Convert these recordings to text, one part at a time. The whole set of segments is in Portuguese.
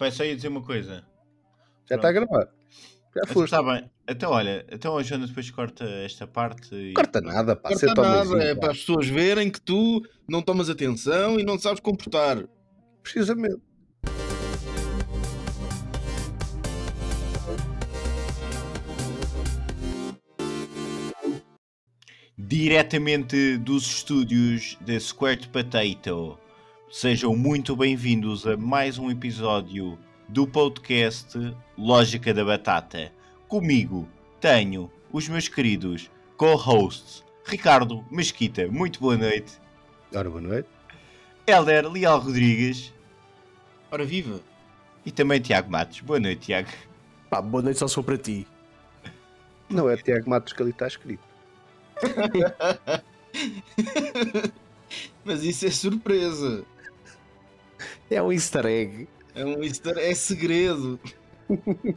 Pai, só ia dizer uma coisa. Já está a gravar. Já foste. Está bem. Então, olha, então a Joana depois corta esta parte. E... Corta nada, pá. Corta nada, é pá. para as pessoas verem que tu não tomas atenção e não sabes comportar. Precisamente. Diretamente dos estúdios da Squared Potato. Sejam muito bem-vindos a mais um episódio do podcast Lógica da Batata. Comigo tenho os meus queridos co-hosts Ricardo Mesquita, muito boa noite. Ora, boa noite. Helder Leal Rodrigues Ora viva! e também Tiago Matos. Boa noite, Tiago. Pá, boa noite só sou para ti. Não é Tiago Matos que ali está escrito. Mas isso é surpresa. É um easter egg. É um easter, é segredo.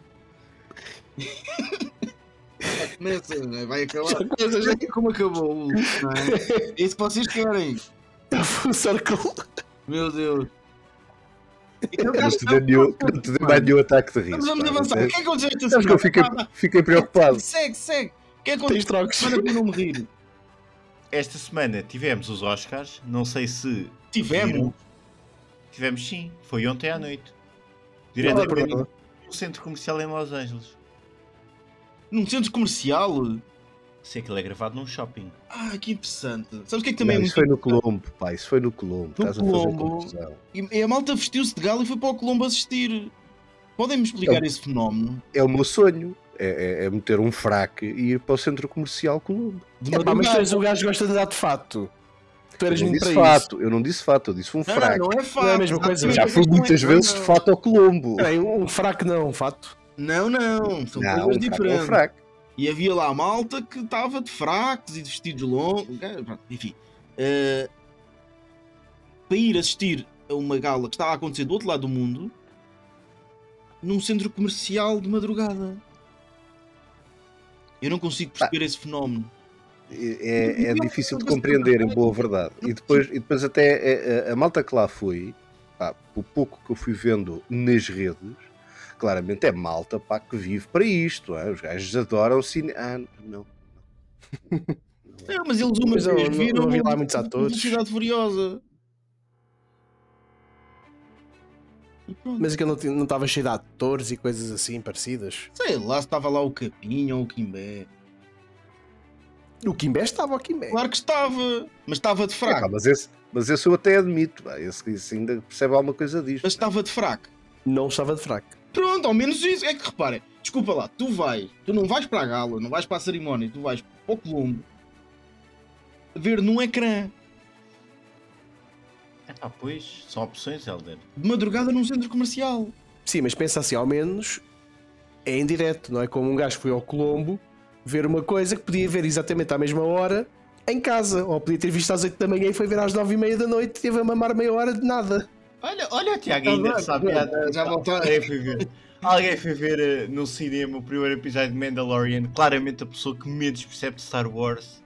Já Começa, né? vai acabar. Já começa, já- É como acabou não é? É isso que vocês querem. Full circle. Meu Deus. Não te que não te dê mais nenhum ataque de riso. Vamos pá. avançar. O que é que aconteceu esta Sabes que eu fiquei, fiquei preocupado. Segue, segue. O que é que aconteceu esta semana para não me rir? Esta semana tivemos os Oscars. Não sei se Tivemos. viram. Tivemos sim. Foi ontem à noite. Não, Diretamente não. no centro comercial em Los Angeles. Num centro comercial. Sei que ele é gravado num shopping. Ah, que interessante. Sabes o que é que também Não, é isso foi no Colombo, pá. Isso foi no Colombo. No Estás a fazer Colombo. confusão. E e a malta vestiu-se de gala e foi para o Colombo assistir. Podem-me explicar Não. esse fenómeno? É o meu sonho. É, é- é meter um fraque e ir para o centro comercial Colombo. De É, pá, mas és o gajo que gosta de dar de fato. Tu Eu eras não muito disse para isso. fato, eu não disse fato, eu disse um Não, fraque. não, não é fato. Não é a mesma coisa. Já fui não é- muitas não, vezes não. de fato ao Colombo. Bem, um fraco não, um fato. Não, não. São Não, um coisas fraque é um diferentes. fraque. E havia lá a malta que estava de fracos e de vestidos longos. eh, Enfim. eh, para ir assistir a uma gala que estava a acontecer do outro lado do mundo num centro comercial de madrugada. Eu não consigo perceber esse fenómeno. É, é difícil de compreender, em boa verdade. E depois, e depois até é, a, a malta que lá foi, pá, o pouco que eu fui vendo nas redes, claramente é malta pá, que vive para isto. é? Os gajos adoram cine. Ah, não. Não, mas eles uma vez viram não lá uma muitos atores. Cidade Furiosa. Mas aquilo não tinha- não estava cheio de atores e coisas assim parecidas. Sei lá se estava lá o Capinha ou o Quimbé. O Kimbé estava, o Kimbé. Claro que estava, mas estava de É, pá, fraco. mas, esse, mas esse eu até admito. pá, esse, esse ainda percebe alguma coisa disto. Mas estava de fraco. Não estava de fraco. Pronto, ao menos isso. É que reparem, desculpa lá, tu vais, tu não vais para a gala, não vais para a cerimónia, tu vais para o Colombo ver num ecrã, É pá, pois, são opções, Helder. de madrugada num centro comercial. Sim, mas pensa assim, ao menos é em direto, não é? Como um gajo foi ao Colombo ver uma coisa que podia ver exatamente à mesma hora em casa. Ou podia ter visto às 8 da manhã e foi ver às 9 e meia da noite e teve a mamar meia hora de nada. Olha, olha o Tiago Tá ainda bem, sabe. tá Já, voltou. Alguém foi ver, alguém foi ver eh, no cinema o primeiro episódio de Mandalorian. Claramente a pessoa que menos percebe de Star Wars.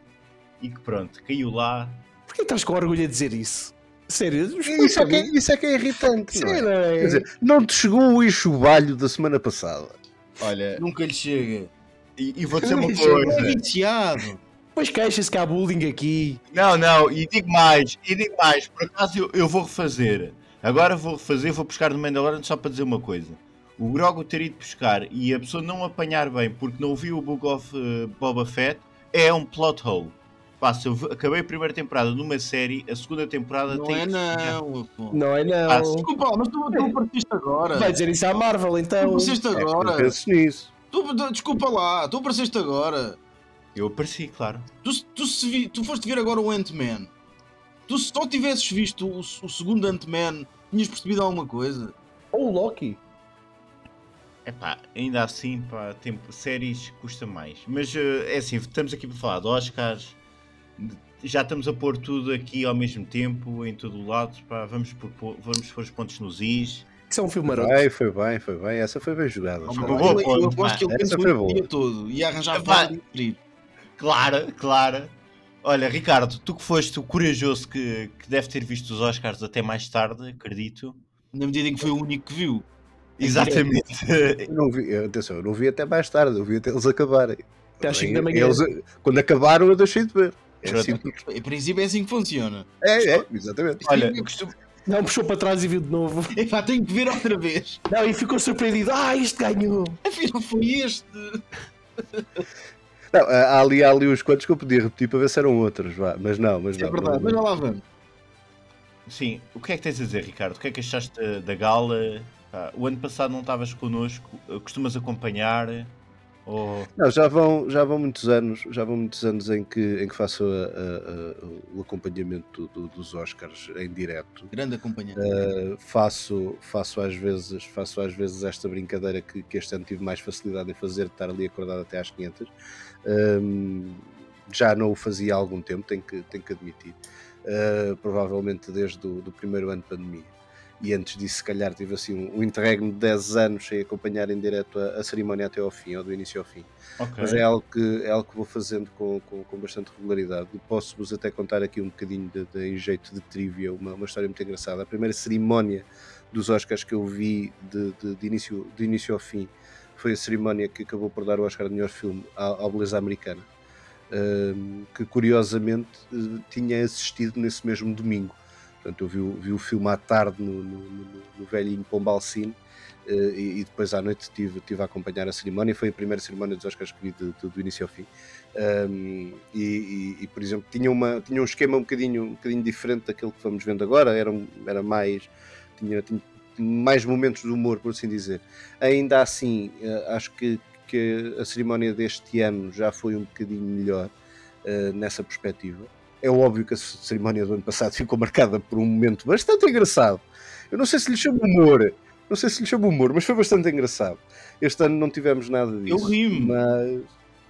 E que pronto, caiu lá. Porquê estás com orgulho a dizer isso? Sério? Isso é, que é, isso é que é irritante. não é? Sim, não é? Quer dizer, não te chegou o enxovalho da semana passada. Olha, Nunca lhe chega. E, e vou dizer uma É coisa. viciado. Depois queixa-se que há bullying aqui. Não, não, e digo mais, e digo mais, por acaso eu, eu vou refazer. Agora vou refazer, vou buscar no Mandalorian só para dizer uma coisa. O Grogu ter ido buscar e a pessoa não apanhar bem porque não ouviu o Book of eh, Boba Fett é um plot hole. Se eu acabei a primeira temporada numa série, a segunda temporada Não tem é que- não. Não é não. Desculpa, mas tu, tu apareceste agora. Vai dizer isso à Marvel Tu então. apareceste É que agora. não penses nisso. Tu, tu- desculpa lá, tu apareceste agora. Eu apareci, claro. Tu, tu, se vi- tu foste ver agora o Ant-Man. Tu se só tivesses visto o, o segundo Ant-Man, tinhas percebido alguma coisa? Ou o Loki. É pá, ainda assim, pá, tempo, séries custa mais. Mas eh, é assim, estamos aqui para falar de Oscars. Já estamos a pôr tudo aqui ao mesmo tempo, em todo o lado. Pá, vamos, pôr, vamos pôr os pontos nos is. Isso é um filme maroto. Vai, foi bem, foi bem. Essa foi bem jogada. Foi boa eu, eu que ele pensou foi o todo e arranjar referir. Claro, claro. Olha, Ricardo, tu que foste o corajoso que, que deve ter visto os Oscars até mais tarde, acredito. Na medida em que foi o único que viu. Exatamente. Eu não vi, atenção, eu não vi até mais tarde, eu vi até eles acabarem. Até às 5 da manhã. Eles, quando acabaram, eu deixei de ver. É, assim, Em princípio é assim que funciona. é, é, exatamente. Olha, eu costumo, Não, puxou para trás e viu de novo. Epá, tenho que ver outra vez. Não, e ficou surpreendido. Ah, isto ganhou. Afinal foi este. Não, há ali, há ali uns quantos que eu podia repetir para ver se eram outros, vá. mas não, mas É não. verdade, não, mas já lá vamos. sim, o que é que tens a dizer, Ricardo? O que é que achaste da, gala? O ano passado não estavas connosco, costumas acompanhar? Ou... Não, já vão, já vão muitos anos, já vão muitos anos em que, em que faço a- a- a- o acompanhamento do- dos Oscars em direto. Grande acompanhante. Uh, faço, faço às vezes, faço às vezes esta brincadeira que, que este ano tive mais facilidade em fazer, de estar ali acordado até às 500. Um, já não o fazia há algum tempo, tenho que, tenho que admitir. Uh, provavelmente desde o do primeiro ano de pandemia. E antes disso, se calhar, tive assim um, um interregno de 10 anos sem acompanhar em direto a, a cerimónia até ao fim, ou do início ao fim. Ok. Mas é algo que, é algo que vou fazendo com, com, com bastante regularidade. Posso-vos até contar aqui um bocadinho de, de, em jeito de trivia, uma, uma história muito engraçada. A primeira cerimónia dos Oscars que eu vi de, de, de início, de início ao fim foi a cerimónia que acabou por dar o Oscar de melhor filme ao, ao Beleza Americana, um, que curiosamente eh, tinha assistido nesse mesmo domingo. Portanto, eu vi, vi o filme à tarde no, no, no, velhinho Pombalcine eh, e, e depois à noite estive, tive a acompanhar a cerimónia. Foi a primeira cerimónia dos Oscars que vi de- de- do início ao fim. Um, e, e- e, por exemplo, tinha, uma, tinha um esquema um bocadinho, um bocadinho diferente daquele que vamos vendo agora. Era, era mais. Tinha, tinha mais momentos de humor, por assim dizer. Ainda assim, eh, acho que, que a cerimónia deste ano já foi um bocadinho melhor eh, nessa perspectiva. É óbvio que a cerimónia do ano passado ficou marcada por um momento bastante engraçado. Eu não sei se lhe chamo humor, não sei se lhe chamo humor, mas foi bastante engraçado. Este ano não tivemos nada disso. Eu ri-me. Mas,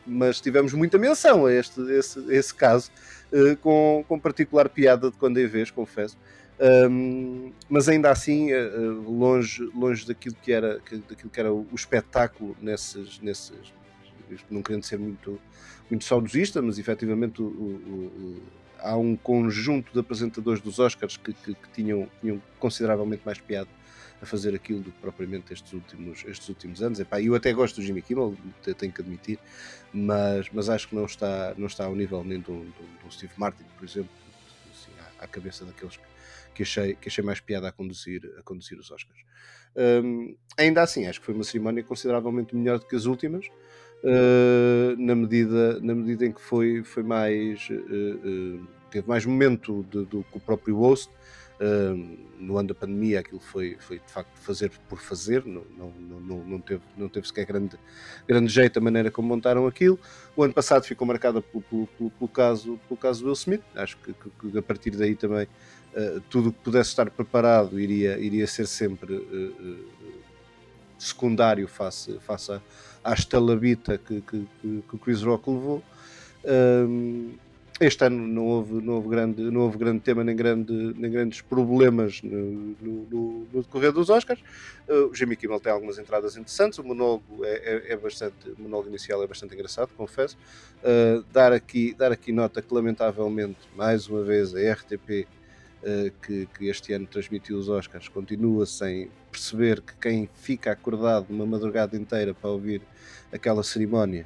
mas tivemos muita menção a este, esse, esse caso, eh, com, com particular piada de quando em vez, confesso. Um, mas ainda assim, eh, longe, longe daquilo que era, que- daquilo que era o, o espetáculo nesses, nesses não querendo ser muito, muito saudosista, mas efetivamente o- o- o- há um conjunto de apresentadores dos Oscars que, que- que tinham, tinham consideravelmente mais piada a fazer aquilo do que propriamente estes últimos, estes últimos anos. Epá, eu até gosto do Jimmy Kimmel, te- tenho que admitir, mas, mas acho que não está, não está ao nível nem do, do- do Steve Martin, por exemplo, assim, à, à cabeça daqueles que, que, achei, que achei mais piada a conduzir, a conduzir os Oscars. Hum, ainda assim, acho que foi uma cerimónia consideravelmente melhor do que as últimas, na, medida, na medida em que foi, foi mais. uh, uh, teve mais momento do que o próprio host. No ano da pandemia, aquilo foi, foi de facto fazer por fazer, não, não, não, não- teve, não teve sequer grande, grande jeito a maneira como montaram aquilo. O ano passado ficou marcado pelo, pelo, pelo, caso, pelo caso do Will Smith, acho que, que- a partir daí também Uh, tudo o que pudesse estar preparado iria, iria ser sempre uh, uh, secundário face, face à, à estalabita que, que, que, o Chris Rock levou. Um, este ano não houve, não houve, grande, não houve grande tema nem, grande, nem grandes problemas no, no, no- decorrer dos Oscars. Uh, o Jimmy Kimmel tem algumas entradas interessantes, o monólogo é, é, é bastante, o monólogo inicial é bastante engraçado, confesso. Uh, dar, aqui, dar aqui nota que lamentavelmente, mais uma vez, a RTP uh, que, que este ano transmitiu os Oscars continua sem perceber que quem fica acordado uma madrugada inteira para ouvir aquela cerimónia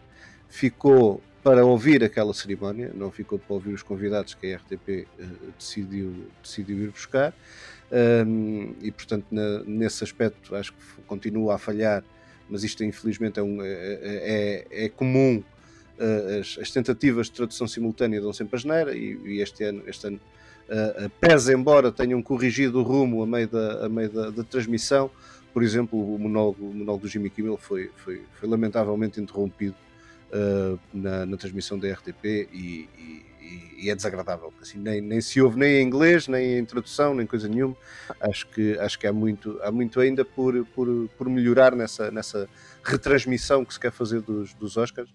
ficou para ouvir aquela cerimónia, não ficou para ouvir os convidados que a RTP uh, decidiu, decidiu ir buscar. Um, e portanto, na- nesse aspecto, acho que continua a falhar, mas isto infelizmente é, um- é- é- é comum. uh, as, as tentativas de tradução simultânea dão sempre a geneira, e, e este ano, este ano uh, pese embora tenham corrigido o rumo a meio da, a meio da, da transmissão. Por exemplo, o monólogo, o monólogo do Jimmy Kimmel foi, foi, foi lamentavelmente interrompido uh, na, na transmissão da RTP e, e- e é desagradável. Assim, nem, nem se ouve nem em inglês, nem em tradução, nem coisa nenhuma. Acho que, acho que há, muito, há muito ainda por, por, por melhorar nessa, nessa retransmissão que se quer fazer dos, dos Oscars.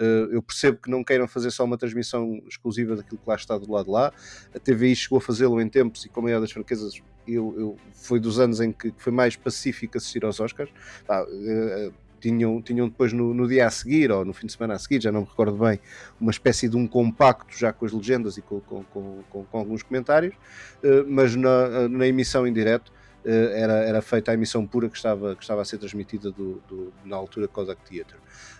Uh, eu percebo que não queiram fazer só uma transmissão exclusiva daquilo que lá está do lado de lá. A TVI chegou a fazê-lo em tempos e, com a maior das franquezas, eu, eu, foi dos anos em que foi mais pacífico assistir aos Oscars. Uh, tinham, tinham depois no, no, dia a seguir ou no fim de semana a seguir, já não me recordo bem, uma espécie de um compacto já com as legendas e com, com, com, com alguns comentários, uh, mas na, na, emissão em direto era, era feita a emissão pura que estava, que estava a ser transmitida do, do na altura Kodak Theatre.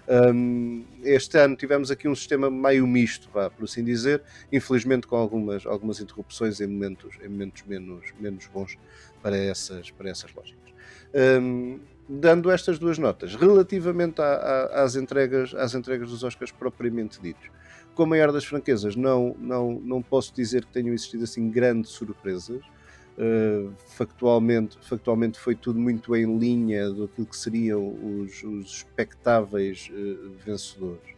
Um, este ano tivemos aqui um sistema meio misto, vá, por assim dizer, infelizmente com algumas, algumas interrupções em momentos, em momentos menos, menos bons para essas, para essas lógicas. Um, dando estas duas notas, relativamente às, entregas, às entregas dos Oscars propriamente ditos, com a maior das franquezas, não, não, não posso dizer que tenham existido assim grandes surpresas. Uh, factualmente, factualmente foi tudo muito em linha do que seriam os, os expectáveis uh, vencedores.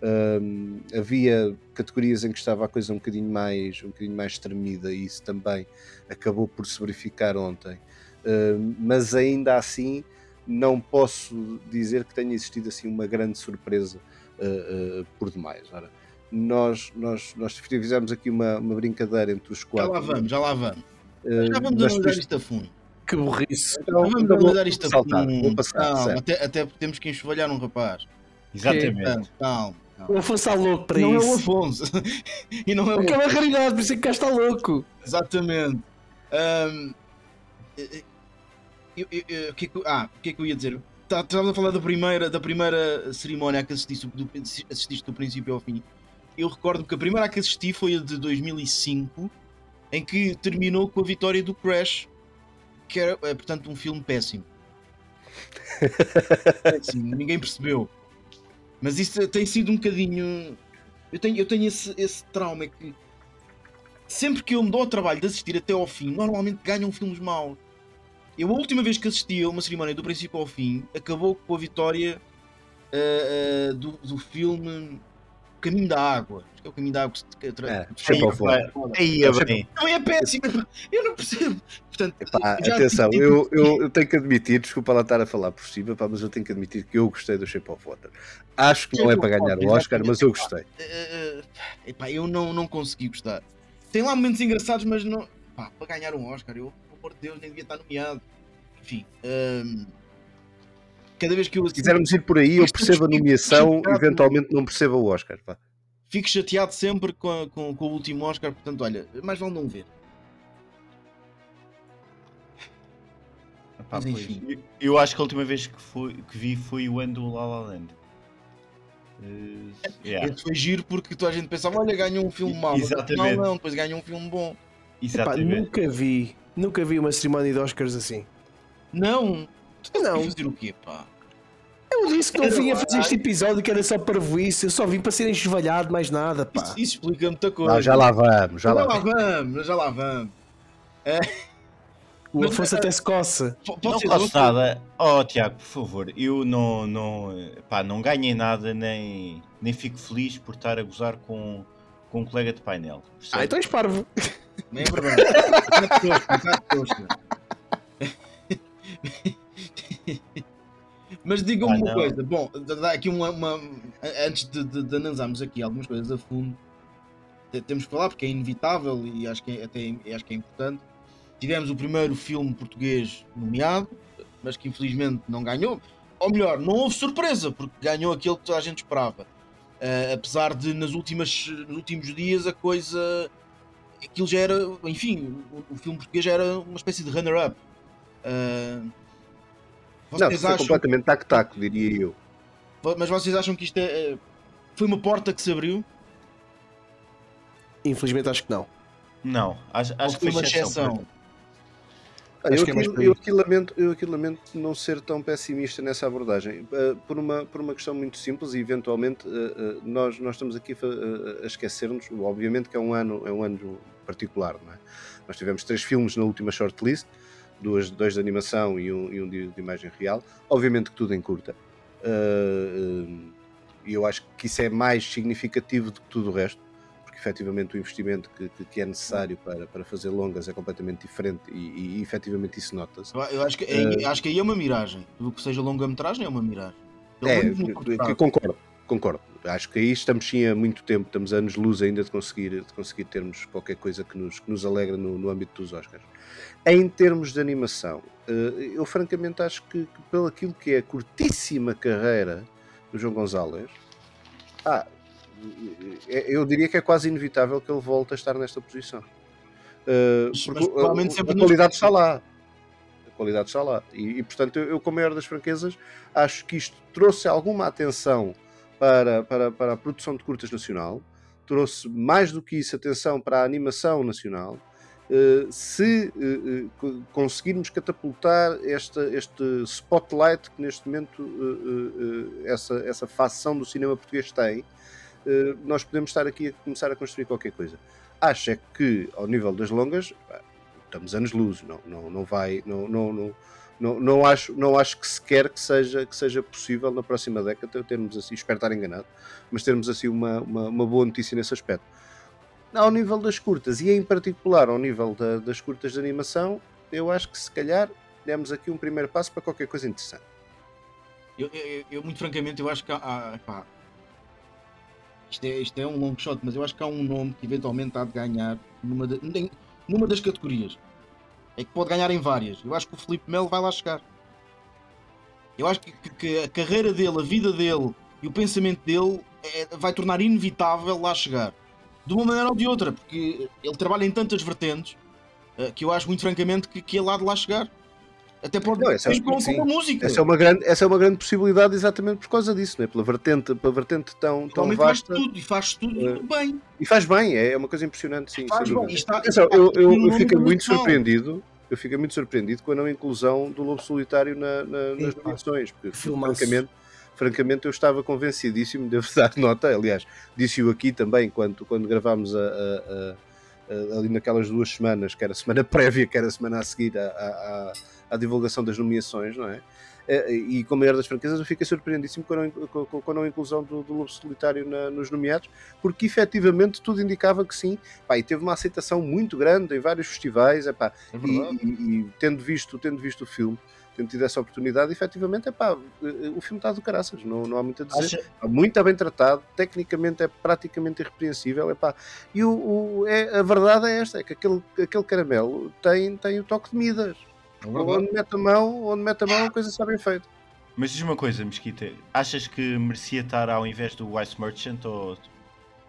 Uh, havia categorias em que estava a coisa um bocadinho mais um bocadinho mais tremida e isso também acabou por se verificar ontem mas ainda assim não posso dizer que tenha existido assim uma grande surpresa por demais Ora, nós, nós, nós fizemos aqui uma, uma brincadeira entre os quatro. Já lá vamos, já lá vamos. Já vamos analisar isto a fundo. Que burrice. Então, vamos então analisar isto a fundo. Vou passar, calma, até, até temos que enxovalhar um rapaz. Exatamente. Calma. O Afonso está louco para não isso. Não é o Afonso. e não é o... Aquela raridade, por isso é que cá está louco. Exatamente. Um, eu, eu, eu, que é ah, o que é que eu ia dizer? Tá, estavas a falar da primeira, da primeira cerimónia que assististe do, assististe do princípio ao fim eu recordo que a primeira que assisti foi a de 2005, em que terminou com a vitória do Crash, que era, é, portanto, um filme péssimo. péssimo ninguém percebeu. Mas isso tem sido um bocadinho. Eu tenho, eu tenho esse, esse trauma que sempre que eu me dou ao trabalho de assistir até ao fim, normalmente ganham filmes maus. Eu, a última vez que assisti a uma cerimónia do princípio ao fim, acabou com a vitória uh, uh, do, do filme caminho da água. Acho que é o caminho da água que se é, Aí é bem. Não é péssimo, eu não percebo. Portanto, Epá, atenção, eu, eu, eu, tenho que admitir, desculpa lá estar a falar por cima, pá, mas eu tenho que admitir que eu gostei do Shape of Water. Acho que não é para ganhar o Oscar, mas eu gostei. Uh, epá, eu não, não consegui gostar. Tem lá momentos engraçados, mas não. Pá, para ganhar um Oscar, eu, por amor de Deus, nem devia estar nomeado. Enfim. Um, cada vez que eu. Se quisermos ir por aí, eu percebo a nomeação, eventualmente não percebo o Oscar. Pá. Fico chateado sempre com, a, com, com, o último Oscar, portanto, olha, mais vale não ver. Mas, enfim. Eu acho que a última vez que, foi, que vi foi o ano do La La Land. Uh, yeah. Esse foi giro porque toda a gente pensava, olha, ganhou um filme mau, não, não, depois ganhou um filme bom. Exatamente. Epá, nunca vi, nunca vi uma cerimónia de Oscars assim. Não, Tu não. fazer o quê, pá? Eu disse que não vim a fazer este episódio que era só para isso, eu só vim para ser enxovalhado, mais nada, pá. Isso, isso explica muita coisa. Não, já lá vamos, já, já lá, lá vamos. Já lá vamos, é. O Afonso até se coça. Não coço nada. Oh, Tiago, por favor, eu não, não, pá, não ganhei nada, nem, nem fico feliz por estar a gozar com, com um colega de painel. Ah, então és parvo. Nem é verdade. Mas digam-me ah, uma coisa, bom, dá aqui uma, uma antes de, de, de, analisarmos aqui algumas coisas a fundo, temos que falar porque é inevitável e acho que é, até acho que é importante. Tivemos o primeiro filme português nomeado, mas que infelizmente não ganhou. Ou melhor, não houve surpresa, porque ganhou aquilo que toda a gente esperava. Uh, apesar de nas últimas, nos últimos dias a coisa. Aquilo já era. Enfim, o, o filme português já era uma espécie de runner-up. Uh, vocês não, acham... completamente tac-tac, diria eu. Mas vocês acham que isto é, é, foi uma porta que se abriu? Infelizmente acho que não. Não, acho, acho que foi uma exceção. Ah, eu, aqui, é eu, aqui lamento, eu aqui lamento não ser tão pessimista nessa abordagem, uh, por, uma, por uma questão muito simples e eventualmente uh, uh, nós, nós estamos aqui a, a esquecer-nos, obviamente que é um ano, é um ano particular, não é? Nós tivemos três filmes na última shortlist, duas, dois de animação e um, e um de, de, imagem real. Obviamente que tudo em curta. Uh, e eu acho que isso é mais significativo do que tudo o resto, porque efetivamente o investimento que, que, que é necessário para, para fazer longas é completamente diferente e, e efetivamente isso nota-se. Eu acho que, uh, acho que aí é uma miragem. Tudo que seja longa-metragem é uma miragem. É, concordo, concordo. Acho que aí estamos sim há muito tempo, estamos anos luz ainda de conseguir, de conseguir termos qualquer coisa que nos, que nos alegra no, no âmbito dos Oscars. Em termos de animação, eh, eu francamente acho que, que pelo aquilo que é a curtíssima carreira do João Gonzalez, ah, eh, eu diria que é quase inevitável que ele volte a estar nesta posição. Uh, porque a, a qualidade está lá. qualidade está lá. E, e, portanto, eu, eu, com a maior das franquezas, acho que isto trouxe alguma atenção para, para, para a produção de curtas nacional, trouxe mais do que isso atenção para a animação nacional. Uh, se uh, uh, conseguirmos catapultar esta, este spotlight que neste momento essa, essa facção do cinema português tem, nós podemos estar aqui a começar a construir qualquer coisa. Acho é que, ao nível das longas, estamos anos-luz, não, não, não vai, não, não, não, não, não, acho, não acho que sequer que seja, que seja possível na próxima década termos assim, espero estar enganado, mas termos assim uma, uma, uma boa notícia nesse aspecto. Ao nível das curtas, e em particular ao nível da, das curtas de animação, eu acho que se calhar demos aqui um primeiro passo para qualquer coisa interessante. Eu, eu, eu muito francamente, eu acho que há, pá, isto, é, isto é um long shot, mas eu acho que há um nome que eventualmente há de ganhar numa, de, numa das categorias é que pode ganhar em várias. Eu acho que o Felipe Melo vai lá chegar. Eu acho que, que, a carreira dele, a vida dele e o pensamento dele é, vai tornar inevitável lá chegar. De uma maneira ou de outra, porque ele trabalha em tantas vertentes uh, que eu acho muito francamente que, que ele há de lá chegar. Até pode não, essa, é, com, com a música. Essa é, uma grande, essa é uma grande possibilidade exatamente por causa disso, né? pela, vertente, pela vertente tão, tão vasta. Faz tudo, e faz tudo uh, bem. E faz bem, é, é uma coisa impressionante, sim. Faz bem. Está, está, eu, eu, eu fico muito surpreendido eu fico muito surpreendido com a não inclusão do Lobo Solitário na, na, nas nomeações, porque francamente, francamente eu estava convencidíssimo, devo dar nota, aliás, disse-o aqui também quando, quando gravámos a, a, a, ali naquelas duas semanas, que era a semana prévia, que era a semana a seguir à, à divulgação das nomeações, não é? Eh, e com a maior das franquezas eu fiquei surpreendíssimo com a, com, com a não inclusão do, do Lobo Solitário na, nos nomeados, porque efetivamente tudo indicava que sim, pá, e teve uma aceitação muito grande em vários festivais, epá, é e, e, e, tendo, visto, tendo visto o filme, tendo tido essa oportunidade, efetivamente, eh, o filme está do caraças, não, não há muito a dizer, Acha... está muito bem tratado, tecnicamente é praticamente irrepreensível, e o, o, é, a verdade é esta, é que aquele, aquele caramelo tem, tem o toque de Midas, é onde mete a mão, onde mete a mão, a coisa está bem feita. Mas diz uma coisa, Mesquita, achas que merecia estar ao invés do Ice Merchant ou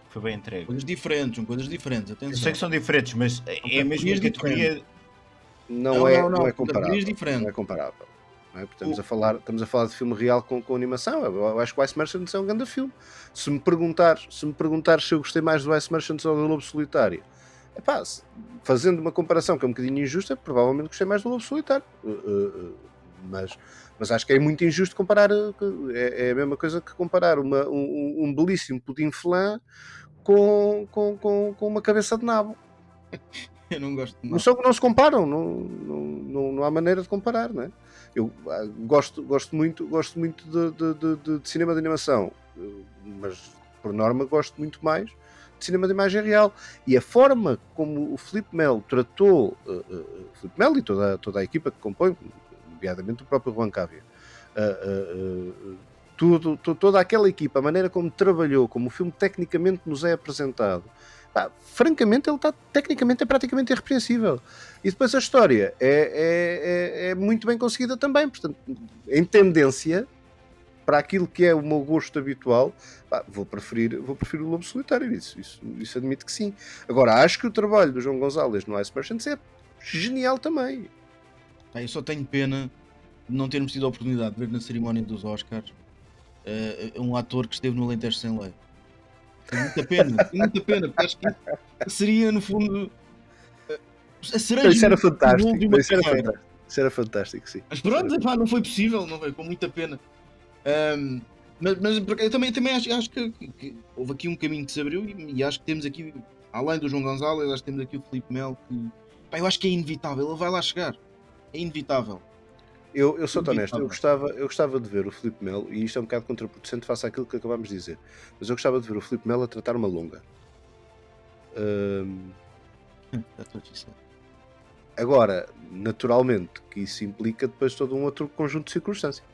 foi bem entregue? Coisas diferentes, são coisas diferentes, atenção. Eu sei que são diferentes, mas é a mesma categoria. Não, não, é, não, não, é comparável. Não é comparável. Não é? Estamos, a falar, estamos a falar de filme real com, com animação. Eu acho que o Ice Merchant é um grande filme. Se me perguntar se, me perguntar se eu gostei mais do Ice Merchant ou do Lobo Solitário, Epá, fazendo uma comparação que é um bocadinho injusta, provavelmente gostei mais do Lobo Solitário. Uh, uh, mas, mas acho que é muito injusto comparar. É, é a mesma coisa que comparar uma, um, um belíssimo pudim flan com, com, com, com uma cabeça de nabo. Eu não gosto de Não, são, não se comparam, não, não, não, não há maneira de comparar, não é? Eu ah, gosto, gosto muito, gosto muito de, de, de, de cinema de animação, mas por norma gosto muito mais cinema de imagem real. E a forma como o Felipe Melo tratou, uh, uh, Felipe Melo e toda, toda a equipa que compõe, nomeadamente o próprio Juan Cávia, uh, tudo, toda aquela equipa, a maneira como trabalhou, como o filme tecnicamente nos é apresentado, francamente ele está tecnicamente é praticamente irrepreensível. E depois a história é, é, é, é muito bem conseguida também, portanto, em tendência para aquilo que é o meu gosto habitual, pá, vou, preferir, vou preferir o Lobo Solitário. Isso, isso, isso admito que sim. Agora, acho que o trabalho do João Gonzalez no Ice Merchants é genial também. eu só tenho pena de não termos tido a oportunidade de ver na cerimónia dos Oscars uh, um ator que esteve no Alentejo Sem Lei. Tenho muita pena, tenho muita pena, porque acho que seria, no fundo, a cereja isso era fantástico. Isso era fantástico. Isso era fantástico, sim. Mas pronto, epá, não foi possível, não foi, com muita pena. Um, mas, mas eu também, também acho, acho que, que, houve aqui um caminho que se abriu e, e, acho que temos aqui, além do João Gonzalez, acho que temos aqui o Felipe Melo que pá, eu acho que é inevitável, ele vai lá chegar. É inevitável. Eu, eu sou honesto, eu gostava, eu gostava de ver o Felipe Melo, e isto é um bocado contraproducente face àquilo que acabámos de dizer, mas eu gostava de ver o Felipe Melo a tratar uma longa. Um... Agora, naturalmente, que isso implica depois todo um outro conjunto de circunstâncias.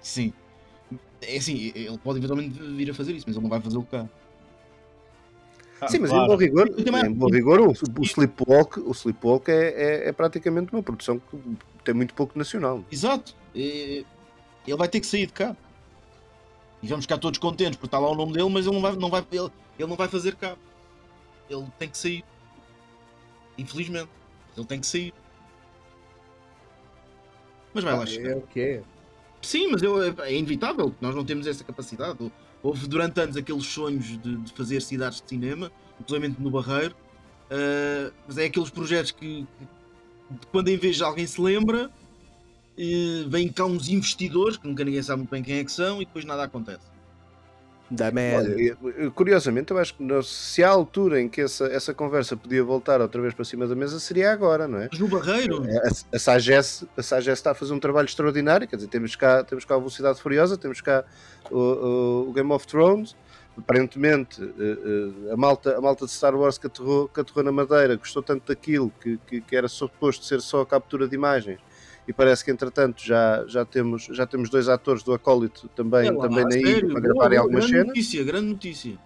Sim. É assim, ele pode eventualmente vir a fazer isso, mas ele não vai fazer o cá. Ah, Sim, mas claro. em bom rigor, em bom rigor o, o Sleepwalk, o Sleepwalk é, é, é, praticamente uma produção que tem muito pouco nacional. Exato. ele vai ter que sair de cá. E vamos ficar todos contentes por estar lá o nome dele, mas ele não vai, não vai, ele, ele não vai fazer cá. Ele tem que sair. Infelizmente. Ele tem que sair. Mas vai lá É chegar. o que é. Sim, mas eu, é inevitável, nós não temos essa capacidade. Houve durante anos aqueles sonhos de, de fazer cidades de cinema, inclusive no Barreiro, ah, mas é aqueles projetos que, que quando em vez de alguém se lembra, eh, vêm cá uns investidores que nunca ninguém sabe muito bem quem é que são e depois nada acontece. Da merda. Olha, curiosamente, eu acho que se há altura em que essa, essa conversa podia voltar outra vez para cima da mesa, seria agora, não é? Mas no Barreiro, A, a Sagesse a Sagesse está a fazer um trabalho extraordinário, quer dizer, temos cá, temos cá a Velocidade Furiosa, temos cá o, o- o Game of Thrones, aparentemente eh, eh, a, malta, a malta de Star Wars que aterrou, que aterrou na Madeira gostou tanto daquilo que, que, que era suposto ser só a captura de imagens e parece que entretanto já, já, temos, já temos dois atores do Acólito também, é lá, também na ilha para gravarem algumas grande cenas. notícia, grande notícia.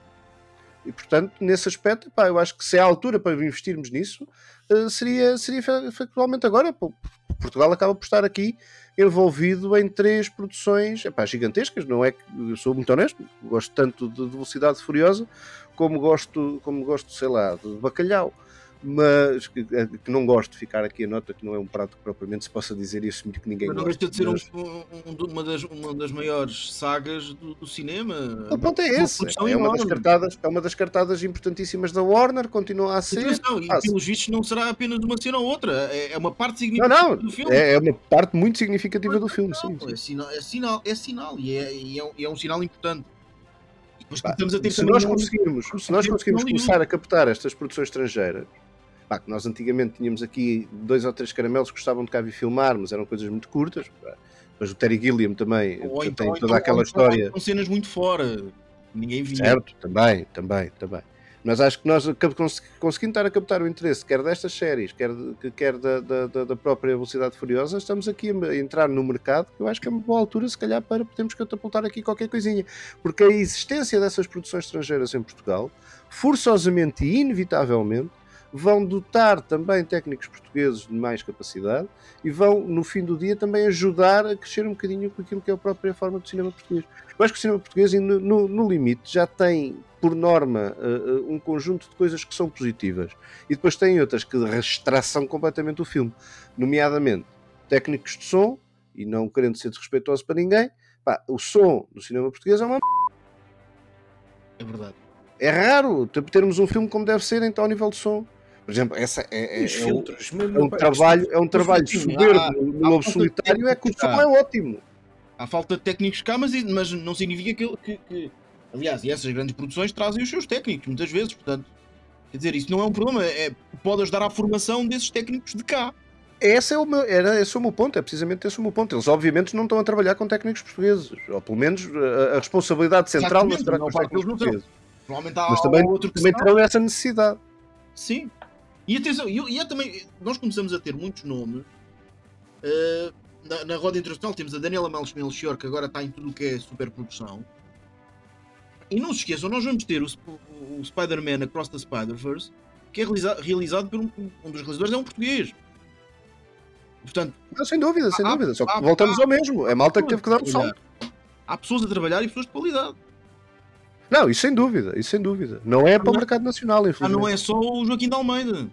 E portanto, nesse aspecto, pá, eu acho que se é a altura para investirmos nisso, eh, seria, seria fa- factualmente agora. Portugal acaba por estar aqui envolvido em três produções epá, gigantescas, não é que eu sou muito honesto, gosto tanto de, de Velocidade Furiosa como gosto, como gosto, sei lá, de bacalhau. Mas que, eh, que não gosto de ficar aqui a nota que não é um prato que propriamente se possa dizer e assumir que ninguém Mas não gosta. deixa de ser Mas- um- um- uma, das, uma das maiores sagas do, do cinema. O ponto é esse. produção É uma, das cartadas, é uma das cartadas importantíssimas da Warner, continua a ser. Atenção, e Ah, pelos vistos não será apenas uma cena ou outra, é, é uma parte Não, significativa não, do filme. é, é uma parte muito significativa do filme, sim. Não, sim. É sinal, é sinal, é sinal e, é, e é um- é um sinal importante. E a ter se nós conseguirmos, se nós conseguirmos começar a captar estas produções estrangeiras, pá, que nós antigamente tínhamos aqui dois ou três caramelos que gostavam de cá vir filmar, mas eram coisas muito curtas. Mas o Terry Gilliam também ou tem então- toda então- aquela ou então história. São cenas muito fora. Ninguém viu. Certo, também, também, também. Mas acho que nós conseguindo estar a captar o interesse, quer destas séries, quer, quer da, da, da- própria Velocidade Furiosa, estamos aqui a a entrar no mercado, que eu acho que é uma boa altura, se calhar, para podermos catapultar aqui qualquer coisinha. Porque a existência dessas produções estrangeiras em Portugal, forçosamente e inevitavelmente, vão dotar também técnicos portugueses de mais capacidade e vão, no fim do dia, também ajudar a crescer um bocadinho com aquilo que é a própria forma do cinema português. Eu acho que o cinema português, no, no- no limite, já tem, por norma, eh, um conjunto de coisas que são positivas e depois tem outras que restraçam completamente o filme, nomeadamente técnicos de som, e não querendo ser desrespeitoso para ninguém, pá, o som do cinema português é uma É verdade. é raro ter- termos um filme como deve ser então ao nível de som. Por exemplo, essa é, é- é um, filtros, é um trabalho, é um trabalho soberbo no Lobo Solitário, é que o som é ótimo. Há falta de técnicos cá, mas, mas não significa que, que, que- Aliás, e essas grandes produções trazem os seus técnicos, muitas vezes, portanto. Quer dizer, isso não é um problema, é, pode ajudar à formação desses técnicos de cá. Esse é o meu, era, esse é o meu ponto, é precisamente esse o meu ponto. Eles, obviamente, não estão a trabalhar com técnicos portugueses, ou pelo menos a, a responsabilidade central não a com os técnicos portugueses. Mas também, outro que também terão essa necessidade. Sim. E atenção, e, e também. Nós começamos a ter muitos nomes. eh, na, na roda internacional temos a Daniela Melchior, que agora está em tudo o que é superprodução. E não se esqueçam, nós vamos ter o, Sp- o Spider-Man Across the Spider-Verse, que é realiza- realizado por um, um dos realizadores, é um português. Portanto, Não, sem dúvida, sem Há- dúvida. Só que há- voltamos há- ao mesmo. É malta que teve que dar um salto. há pessoas a trabalhar e pessoas de qualidade. Não, isso sem dúvida, isso sem dúvida. Não é para o não- mercado nacional, Ah, infelizmente. não é só o Joaquim de Almeida.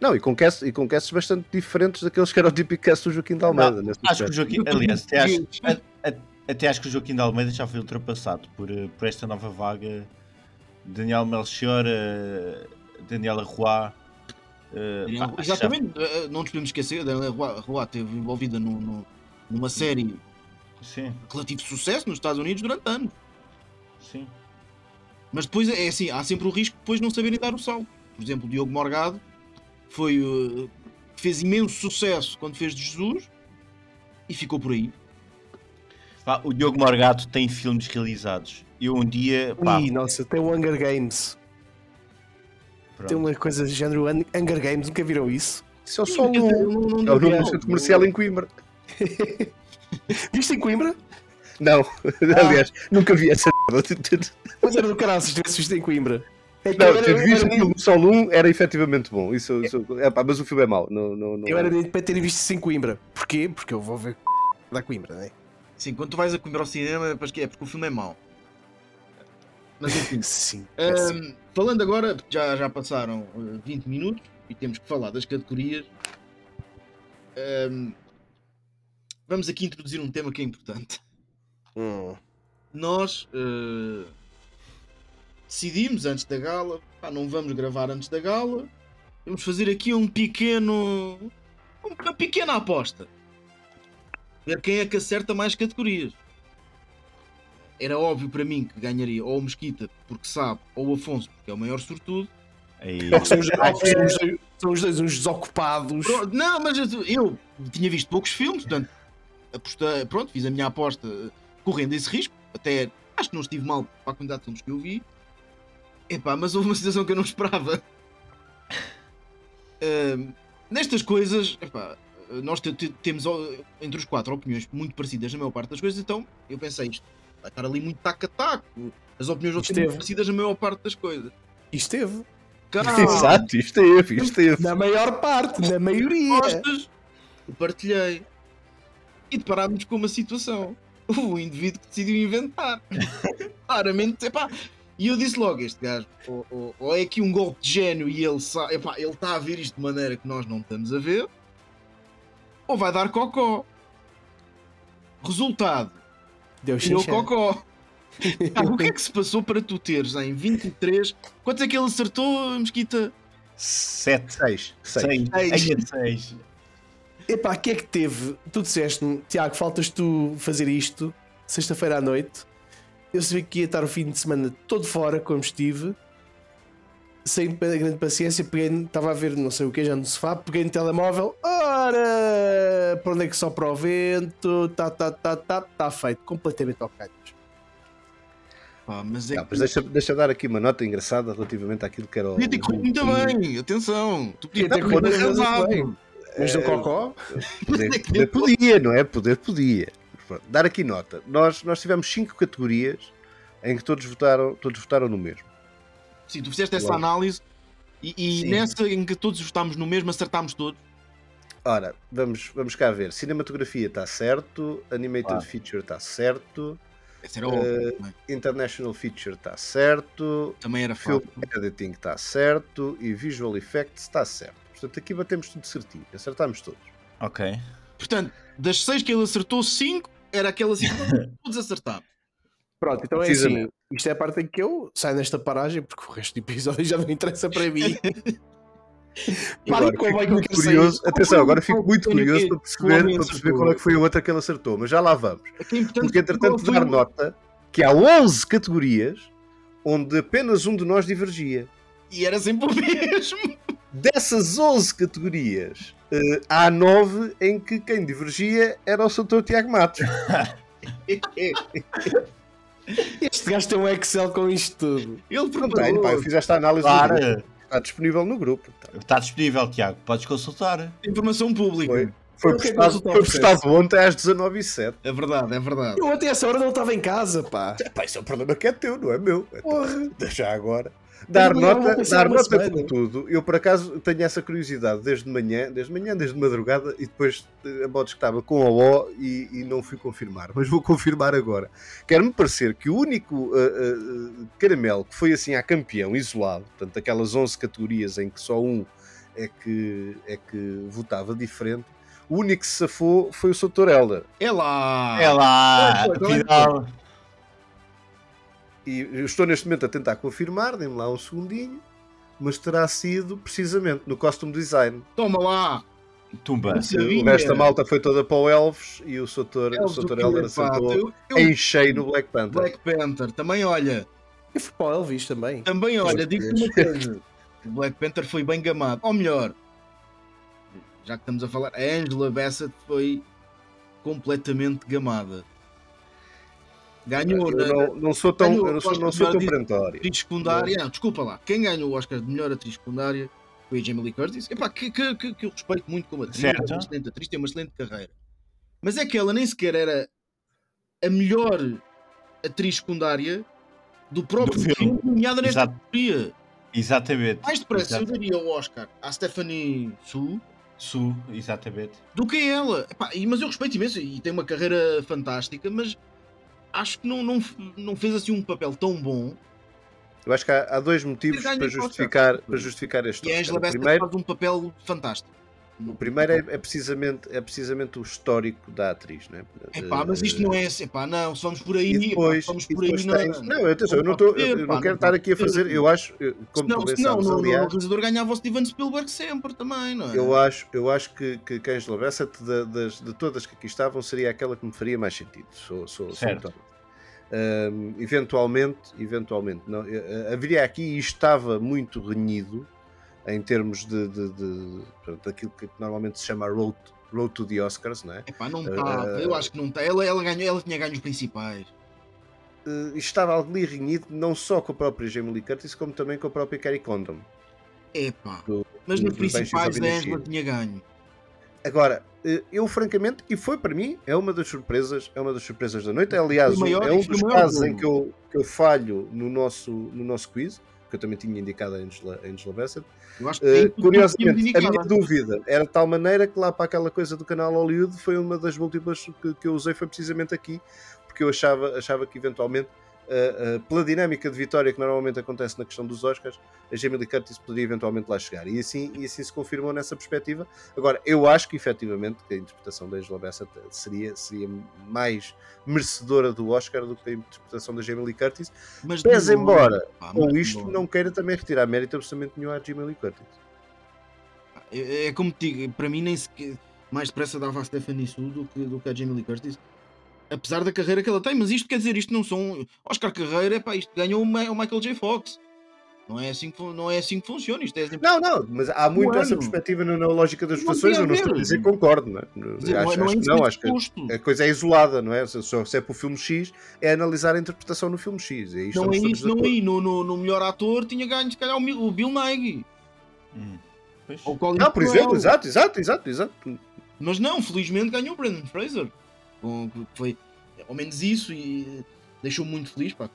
Não, e com, cast, e com casts bastante diferentes daqueles que era o típico cast do Joaquim de Almeida. nesse Acho que o. Joaquim, aliás, até acho, até acho que o Joaquim de Almeida já foi ultrapassado por, eh, por esta nova vaga. Daniel Melchior, eh, Daniela Roy. eh, acho que já- Exatamente, eh, não nos podemos esquecer, Daniela Roy- Roy esteve envolvida no- no- numa série Sim, de relativo sucesso nos Estados Unidos durante anos. sim. Mas depois é assim, há sempre o risco de depois não saberem dar o salto. Por exemplo, o Diogo Morgado foi, uh, fez imenso sucesso quando fez de Jesus e ficou por aí. Pá, o Diogo Morgato tem filmes realizados. Eu um dia. Pá, Ih, nossa, tem o Hunger Games. pronto. Tem uma coisa do género Hun- Hunger Games, nunca viram isso? Isso é o Sol Quer dizer, 1. não- não É o deu nome mal. do centro comercial em Coimbra. Viste em Coimbra? Não, aliás, nunca vi essa merda. Pois era do caralho se tivesse visto em Coimbra. É que Não, era- ter visto era- aquilo no Sol 1 era efetivamente bom. Isso, isso, é pá, mas o filme é mau. Não, não, não. Eu era de para ter visto isso em Coimbra. Porquê? Porque eu vou ver da Coimbra, né? Sim, quando tu vais a comer ao cinema é porque é o filme é mau. Mas enfim. Sim. Ahm, falando agora, já, já passaram uh, 20 minutos e temos que falar das categorias. hum, vamos aqui introduzir um tema que é importante. Hum. Nós eh, decidimos antes da gala, pá, não vamos gravar antes da gala, vamos fazer aqui um pequeno. uma pequena aposta. Ver quem é que acerta mais categorias. Era óbvio para mim que ganharia ou o Mesquita, porque sabe, ou o Afonso, porque é o maior sortudo. Aí. São, os, são os dois- são os dois uns desocupados. Não, mas eu, eu tinha visto poucos filmes, portanto, apostei, pronto, fiz a minha aposta eh, correndo esse risco. Até acho que não estive mal para a quantidade de filmes que eu vi. Epá, mas houve uma situação que eu não esperava. Nestas coisas, epá, nós te- te- temos entre os quatro opiniões muito parecidas na maior parte das coisas, então eu pensei isto vai estar ali muito taco a taco. As opiniões vão ser muito Esteve. parecidas na maior parte das coisas. E esteve. Calma. Exato, isto teve, isto teve. Na maior parte, na maioria. respostas, eu partilhei e deparámos com uma situação. O indivíduo que decidiu inventar. Claramente, epá. E eu disse logo: este gajo, ou, ou, ou é aqui um golpe de gênio e ele ele está a ver isto de maneira que nós não estamos a ver, ou vai dar cocó. Resultado: deu cocó. ah, o que é que se passou para tu teres em 23? Quanto é que ele acertou, Mesquita? 7, 6. 6. 6. Epá, o que é que teve? Tu disseste-me, Tiago, faltas tu fazer isto sexta-feira à noite. Eu sabia que ia estar o fim de semana todo fora, como estive. Sem grande paciência, peguei, estava a ver não sei o que já no sofá, peguei no telemóvel. Ora, para onde é que sopra o vento? Tá, tá, tá, tá, tá feito, completamente ao calhas. Pá, mas é Não, que- mas deixa, deixa eu dar aqui uma nota engraçada relativamente àquilo que era o. Podia ter corrido muito bem, atenção. Tu podia ter corrido muito arrasado. bem. Mas do É, Cocó, Poder, poder podia, não é? Poder podia. Pronto, Dar aqui nota. Nós, nós tivemos cinco categorias em que todos votaram, todos votaram no mesmo. Sim, tu fizeste essa análise e, e nessa em que todos votámos no mesmo, acertámos todos. Ora, vamos, vamos cá ver. Cinematografia está certo, Animated Claro. Feature está certo, Esse era Eh, óbvio. também. International Feature está certo, Também era Film fácil. Editing está certo e Visual Effects está certo. Portanto, aqui batemos tudo certinho, acertámos todos. Ok. Portanto, das seis que ele acertou, cinco era aquela situação que todos acertámos. Pronto, então é assim. Isto é a parte em que eu saio nesta paragem, porque o resto do episódio já não interessa para mim. Agora com o muito curioso, sair. atenção, agora fico muito curioso para perceber, para perceber qual é que foi a outra que ele acertou, mas já lá vamos. É importante Porque entretanto dar nota que há 11 categorias onde apenas um de nós divergia. E era sempre o mesmo. Dessas 11 categorias, eh, há 9 em que quem divergia era o Sr. Tiago Matos. Este gajo tem um Excel com isto tudo. Ele preparou. pá, eu fiz esta análise. Claro. está disponível no grupo. Tá. Está disponível, Tiago. Podes consultar. Informação pública. Foi, foi, postado, foi postado ontem às 19h07. É verdade, é verdade. Eu até essa hora não estava em casa, pá. Pá, isso é um problema que é teu, não é meu. Então, Porra. Deixa agora. Dar nota, dar nota por tudo. Eu, por acaso, tenho essa curiosidade desde de manhã, desde de manhã, desde de madrugada, e depois eh, a modos que estava com a O e, e não fui confirmar. Mas vou confirmar agora. Quer-me parecer que o único eh, eh, caramelo que foi assim a campeão, isolado, portanto, aquelas 11 categorias em que só um é que, é que votava diferente, o único que se safou foi o Sr. Helder. É lá. É lá. Ah, foi, E eu estou neste momento a tentar confirmar, dê-me lá um segundinho, mas terá sido precisamente no costume design. Toma lá. tumba. Da malta foi toda para o Elves e o Soutor Elder pá? acertou em cheio no Black Panther. Black Panther, também olha. Eu fui para o Elvis também. Também olha, Pois, digo-te uma coisa. O Black Panther foi bem gamado. Ou melhor, já que estamos a falar, a Angela Bassett foi completamente gamada. Ganhou Eu na não, não sou tão, eu não sou, não sou tão perentório. atriz secundária. Não, desculpa lá. Quem ganhou o Oscar de melhor atriz secundária foi a Jamie Lee Curtis. Epá, que, que, que, que eu respeito muito como atriz. Certo. É uma excelente atriz, tem uma excelente carreira. Mas é que ela nem sequer era a melhor atriz secundária do próprio Do filme. filme, nomeada nesta Exato. categoria. Exatamente. Mais depressa eu daria o Oscar à Stephanie Su Su, exatamente. do que a ela. Epá, mas eu respeito imenso e tem uma carreira fantástica, mas acho que não, não, não fez assim um papel tão bom. Eu acho que há, há dois motivos para justificar, para justificar este E a. Angela Bassett primeiro, faz um papel fantástico. O primeiro é, é precisamente, é precisamente o histórico da atriz, né? Epá, mas isto não é assim, epá, não, se vamos por aí, E depois, e por aí na- tens- Não, atenção, eu não, tô, eu, eu não quero estar aqui a fazer. Eu acho, eu- como não, se não, aliás, realizador ganhava o Steven Spielberg sempre também, não é? eu acho, eu acho que, que, que Angela Bassett, de, das, de todas que aqui estavam, seria aquela que me faria mais sentido. Sou, sou, sou Certo. honesto. Ahm, eventualmente, eventualmente, não, eh, haveria aqui e estava muito renhido em termos de, de, de, portanto, daquilo que normalmente se chama road, road to the Oscars, não é? Epá, não Eh, está, eu acho que não está. Ela, ela, ganhou, ela tinha ganho os principais. Eh, estava ali renhido não só com a própria Jamie Lee Curtis, como também com a própria Carrie Condon. Epá, Do- mas nos principais a. Angela tinha ganho. Agora, eh, eu francamente, e foi para mim, é uma das surpresas, é uma das surpresas da noite. Aliás, maior- é um dos casos em que eu, que eu falho no nosso, no nosso quiz, que eu também tinha indicado a Angela, a Angela Bassett. Eu acho que tudo que curiosamente, a minha dúvida era de tal maneira que lá para aquela coisa do canal Hollywood foi uma das múltiplas que, que eu usei, foi precisamente aqui, porque eu achava, achava que eventualmente, eh, pela dinâmica de vitória que normalmente acontece na questão dos Oscars, a Jamie Lee Curtis poderia eventualmente lá chegar. E assim, e assim se confirmou nessa perspectiva. Agora, eu acho que efetivamente que a interpretação da Angela Bassett seria, seria mais merecedora do Oscar do que a interpretação da Jamie Lee Curtis. Mas Pese embora, pá, com isto, não queira também retirar mérito absolutamente nenhum à Jamie Lee Curtis. É, é como te digo, para mim nem sequer mais depressa dava a Stephanie Su do que, do que a Jamie Lee Curtis. Apesar da carreira que ela tem, mas isto quer dizer, isto não são. Oscar Carreira, é pá, isto ganhou o Ma- o Michael J. Fox. Não é assim que, não é assim que funciona. Isto é assim- Não, não, mas há muito Um essa ano. perspectiva na, na lógica das votações. Eu não estou a dizer que concordo, não é? Dizer, acho, não é- acho é que não, acho que a coisa é isolada, não é? Se, se é para o filme X, é analisar a interpretação no filme X. É isto Não é todos isso, não é. No, no, no melhor ator tinha ganho, se calhar, o, Bill Nighy. Hum. Ou o Colin Não, por Farrell. exemplo, exato, exato, exato, exato. Mas não, felizmente ganhou o Brandon Fraser. Foi ao menos isso e deixou-me muito feliz. Pá.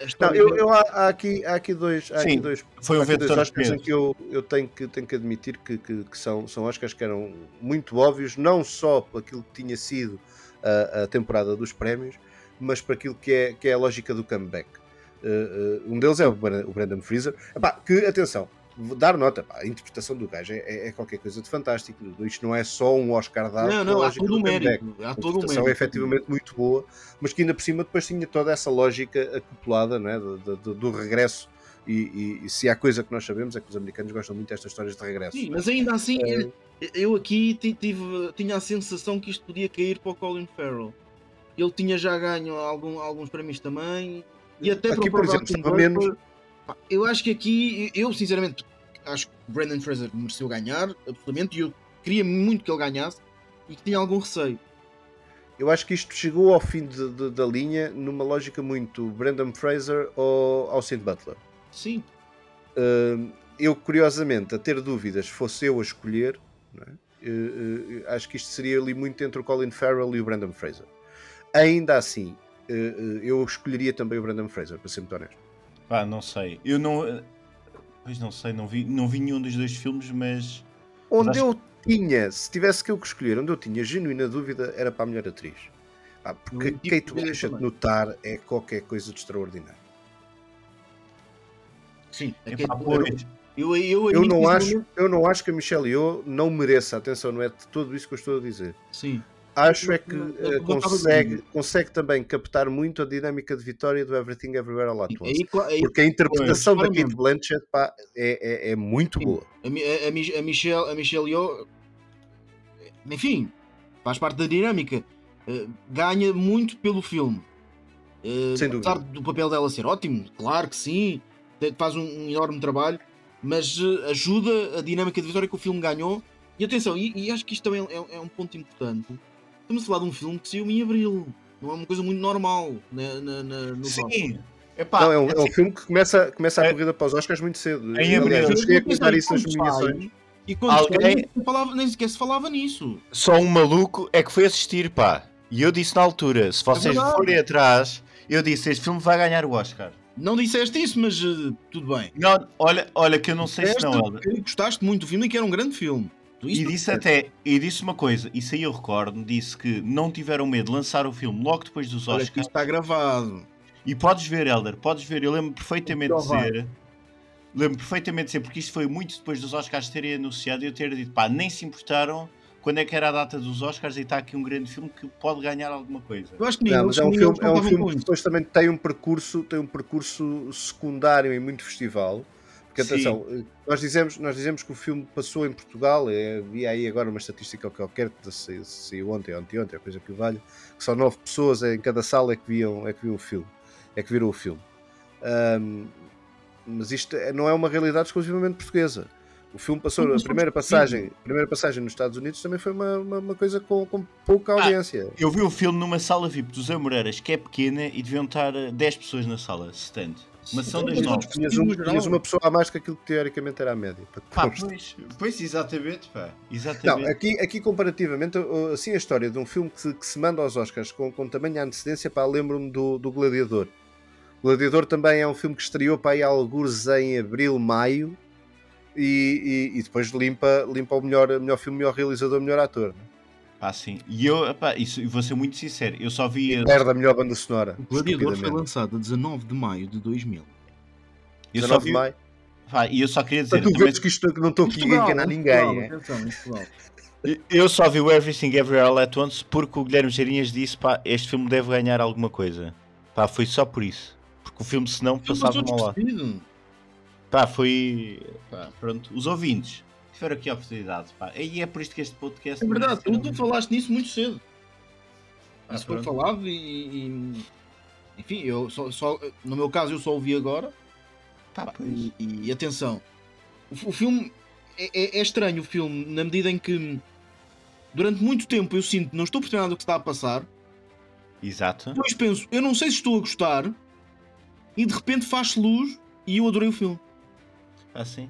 A Não, eu, eu- há, há aqui, há aqui dois, há aqui Sim, dois, Foi um aqui dois vencedor Oscars em peso. que eu, eu tenho, que, tenho que admitir que, que, que são, são Oscars que eram muito óbvios, não só por aquilo que tinha sido a, a temporada dos prémios, mas para aquilo que é, que é a lógica do comeback. Uh, uh, um deles é o Bra- o Brandon Fraser, Epá, que, atenção, dar nota, pá, a interpretação do gajo é, é- é qualquer coisa de fantástico. Isto não é só um Oscar dado Não, não, há todo o comeback. mérito. Há A todo o interpretação mérito. é efetivamente muito boa, mas que ainda por cima depois tinha toda essa lógica acoplada não é? do, do- do- regresso. E, e- e se há coisa que nós sabemos é que os americanos gostam muito destas histórias de regresso. Sim, é? mas ainda assim, É. eu aqui ti- tive, tinha a sensação que isto podia cair para o Colin Farrell. Ele tinha já ganho algum- alguns prémios também. E até Aqui, para o por exemplo, estava menos- Eu acho que aqui, eu sinceramente acho que Brandon Fraser mereceu ganhar, absolutamente, e eu queria muito que ele ganhasse e que tinha algum receio. Eu acho que isto chegou ao fim de- de- da linha numa lógica muito Brandon Fraser ou Austin Butler. Sim, Hum, eu, curiosamente, a ter dúvidas, fosse eu a escolher, é? Eh, eh, acho que isto seria ali muito entre o Colin Farrell e o Brandon Fraser. Ainda assim, eh, eu escolheria também o Brandon Fraser, para ser muito honesto. Pá, não sei. Eu não. Pois não sei, não vi, não vi nenhum dos dois filmes, mas. Onde acho eu tinha, se tivesse que eu que escolher, onde eu tinha genuína dúvida, era para a melhor atriz. Pá, porque Kate difícil Blanchett também. notar é qualquer coisa de extraordinário. sim. é que- Epá, pois. eu, eu, Eu aí, não, acho, eu não acho que a Michelle Yeoh não mereça, atenção, não é de tudo isso que eu estou a dizer. Sim. Acho é que de consegue, consegue também captar muito a dinâmica de vitória do Everything Everywhere All at Once. Porque a interpretação da. Kate Blanchett pá, é, é, é muito boa. A, a, a Mi- a Michelle, a Michelle Yeoh, enfim, faz parte da dinâmica. Eh, ganha muito pelo filme. Eh, Sem dúvida. apesar do papel dela ser ótimo, claro que sim, faz um, um enorme trabalho, mas ajuda a dinâmica de vitória que o filme ganhou. E atenção, e, e acho que isto também é, é um ponto importante. Estamos a falar de um filme que saiu em abril, não é uma coisa muito normal na, na, na- no. Sim. Epá, Não, é, um, é um assim, filme que começa, começa a É- corrida para os Oscars muito cedo. Em abril. eu cheguei a comentar isso nas nomeações. E quando Alguém- falava, nem sequer se falava nisso. Só um maluco é que foi assistir, pá. E eu disse na altura: se vocês verdade. forem atrás, eu disse: este filme vai ganhar o Oscar. Não disseste isso, mas eh, tudo bem. Não, olha, olha que eu não sei se não, Helder. gostaste muito do filme e que era um grande filme. Tu isso E disse disseste. até, e disse uma coisa, isso aí eu recordo, disse que não tiveram medo de lançar o filme logo depois dos Olha que Oscars. isto está gravado. E podes ver, Helder, podes ver, eu lembro perfeitamente de Então vai. dizer lembro perfeitamente de ser, porque isto foi muito depois dos Oscars terem anunciado e eu ter dito, pá, nem se importaram quando é que era a data dos Oscars e está aqui um grande filme que pode ganhar alguma coisa. Eu acho que Não, mas é um filme, é um filme que depois também tem um percurso, tem um percurso secundário em muito festival. Porque atenção, eh, nós dizemos, nós dizemos que o filme passou em Portugal, é, vi aí agora uma estatística qualquer que saiu, saiu ontem, ontem, ontem, a coisa que vale, que só nove pessoas em cada sala é que viam, é que viam o filme, é que viram o filme. Ahm, mas isto é- não é uma realidade exclusivamente portuguesa. O filme passou, a primeira passagem, a primeira passagem nos Estados Unidos também foi uma, uma, uma coisa com, com pouca Ah, audiência. Eu vi o filme numa sala VIP dos Amoreiras, que é pequena, e deviam estar eh, 10 pessoas na sala, stand. Uma sessão das Mas nove. Tinhas, um- tinhas uma pessoa a mais que aquilo que teoricamente era a média. Pá, pois, pois, exatamente, pá. Não, Exatamente. aqui, aqui comparativamente, assim a história de um filme que, se- que se manda aos Oscars com, com tamanha antecedência, pá, lembro-me do, do Gladiador. Gladiador também é um filme que estreou para aí alguns em abril, maio, e, e- e depois limpa, limpa o melhor, melhor filme, melhor realizador, melhor ator. né? Pá, sim. E eu, pá, isso, e vou ser muito sincero, eu só vi. a- Perde a melhor banda sonora. O Gladiador foi lançado a 19 de maio de 2000. Eu só 19 vi. de maio. Pá, e eu só queria dizer. Para tu também- que isto que não estou aqui a enganar ninguém. Portugal, é? Portugal. Eu só vi o Everything Everywhere All At Once porque o Guilherme Geirinhas disse, pá, este filme deve ganhar alguma coisa. Pá, foi só por isso. Porque o filme senão Filme passava mal lá. Pá, foi. Pá, pronto. Os ouvintes tiveram aqui a oportunidade, pá. E é por isto que este podcast. É verdade, merece tu, tu falaste nisso muito cedo. Ah, Isso foi falado e, e- Enfim, eu só, só- no meu caso eu só ouvi agora. Pá, Pá, pois. e, e atenção, o, o filme é, é- é estranho o filme, na medida em que durante muito tempo eu sinto não estou nada do que está a passar, Exato. depois penso, eu não sei se estou a gostar, e de repente faz luz e eu adorei o filme. Assim.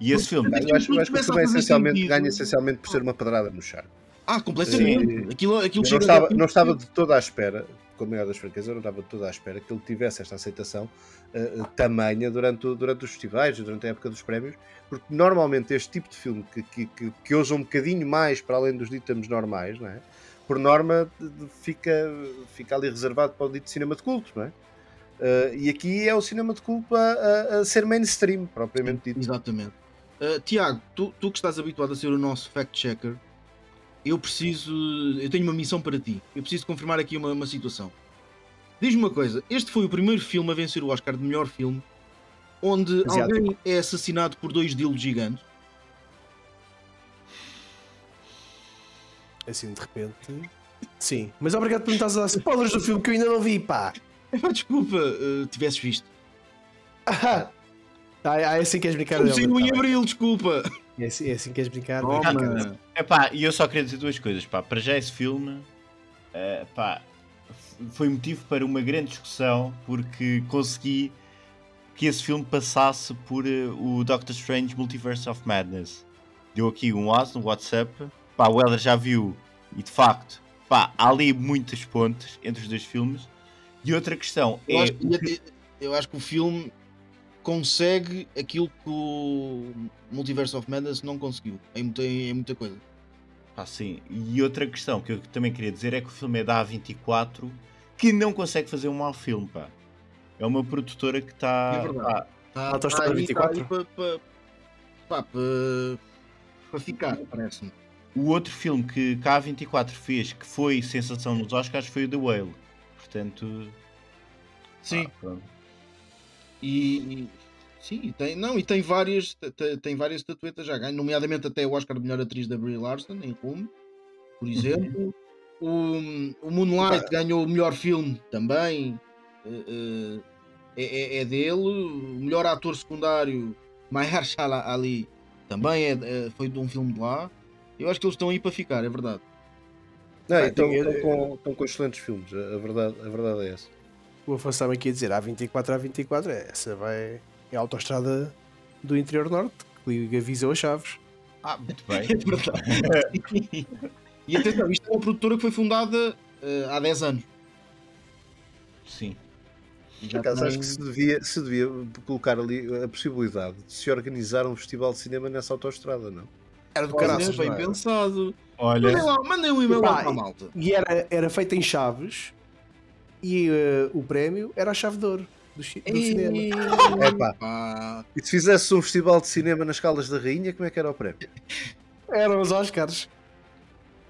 E esse filme. Eu acho, eu acho que o a filme é essencialmente, ganha essencialmente por ser uma pedrada no charco. Ah, completamente. Sim. Aquilo, aquilo não estava, não estava de toda à espera, com a maior das franquezas, eu não estava de toda à espera que ele tivesse esta aceitação eh, tamanha durante, durante os festivais, durante a época dos prémios, porque normalmente este tipo de filme que, que, que, que ousa um bocadinho mais para além dos dítames normais, não é? por norma fica, fica ali reservado para o dito cinema de culto, não é? Eh, e aqui é o cinema de culto a, a- a ser mainstream, propriamente dito. Exatamente. Uh, Tiago, tu, tu que estás habituado a ser o nosso fact-checker, eu preciso. Eu tenho uma missão para ti. Eu preciso confirmar aqui uma, uma situação. Diz-me uma coisa: este foi o primeiro filme a vencer o Oscar de melhor filme onde Asiático. alguém é assassinado por dois dilos gigantes. Assim, de repente. Sim. Mas obrigado por me estás a dar spoilers do filme que eu ainda não vi, pá. Desculpa, uh, tivesses visto. Ah, ah, é assim que queres brincar? Tá em bem. abril, desculpa. É assim, é assim que queres brincar? Toma. Epá, e eu só queria dizer duas coisas, pá. Para já esse filme, eh, pá, foi motivo para uma grande discussão porque consegui que esse filme passasse por eh, o Doctor Strange Multiverse of Madness. Deu aqui um as no WhatsApp, pá, o Helder já viu e de facto, pá, há ali muitas pontes entre os dois filmes. E outra questão Eu é. acho, que- eu acho que o filme consegue aquilo que o Multiverse of Madness não conseguiu. Em muita, em muita coisa. Pá, sim. E outra questão que eu também queria dizer é que o filme é da A24 que não consegue fazer um mau filme, pá. É uma produtora que está. É verdade. Tá, Autostrada tá 24? tá aí para pa, pá, pa- pa ficar, parece-me. O outro filme que, que a A24 fez que foi sensação nos Oscars foi o The Whale. Portanto. Sim. ah. E, e- sim, tem, não, e tem várias, te- te- tem várias estatuetas já ganho, nomeadamente até o Oscar de melhor atriz da Brie Larson em Rumo, por exemplo. O, o Moonlight ganhou o melhor filme também. eh, eh, é, é- dele. O melhor ator secundário, Mahershala Ali, também é, é- foi de um filme de lá. Eu acho que eles estão aí para ficar, é verdade. Não, Ah, então, tem- estão, com, estão com excelentes filmes, a verdade, a verdade é essa. O Afonso estava aqui a dizer A24, A24, essa vai. É a autostrada do interior norte que liga Viseu a Chaves. Ah, muito bem. É verdade. e atenção, isto é uma produtora que foi fundada eh, há 10 anos. Sim. Por já acaso, acho que se devia, se devia colocar ali a possibilidade de se organizar um festival de cinema nessa autostrada, não? Era do caraças, bem não era? pensado. Olha, Mandem, lá, mandem um e-mail lá para a malta. E era, era feita em Chaves e eh, o prémio era a chave de ouro. do, chi- do cinema. Epá. E se fizesse um festival de cinema nas Caldas da Rainha, como é que era o prémio? Eram os Oscars.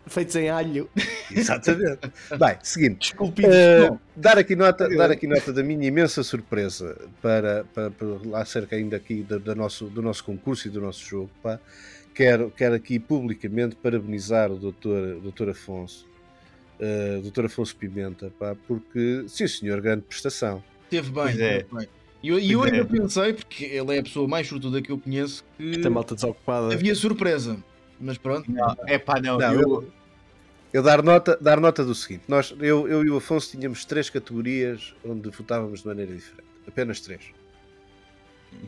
Feitos em alho. Exatamente. Bem, seguinte. Eh, dar, aqui nota, dar aqui nota da minha imensa surpresa para, para, para lá acerca ainda aqui do, do nosso, do nosso concurso e do nosso jogo. Pá. Quero, quero aqui publicamente parabenizar o doutor, o doutor Afonso, eh, doutor Afonso Pimenta, pá, porque, sim senhor, grande prestação. teve bem. Pois é. teve bem. E eu, eu ainda é. pensei, porque ele é a pessoa mais sortuda que eu conheço, que Esta malta desocupada. havia surpresa. Mas pronto, É pá, não. Não, eu, Eu dar nota, dar nota do seguinte: nós, eu, eu e o Afonso tínhamos três categorias onde votávamos de maneira diferente. Apenas três.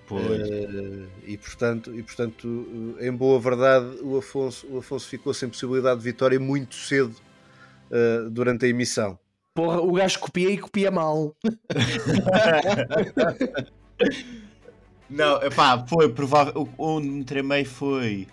Pois. Eh, e, portanto, e portanto, em boa verdade, o Afonso, o Afonso ficou sem possibilidade de vitória muito cedo eh, durante a emissão. Porra, o gajo copia e copia mal. Não, pá, foi provável. Onde me tremei foi.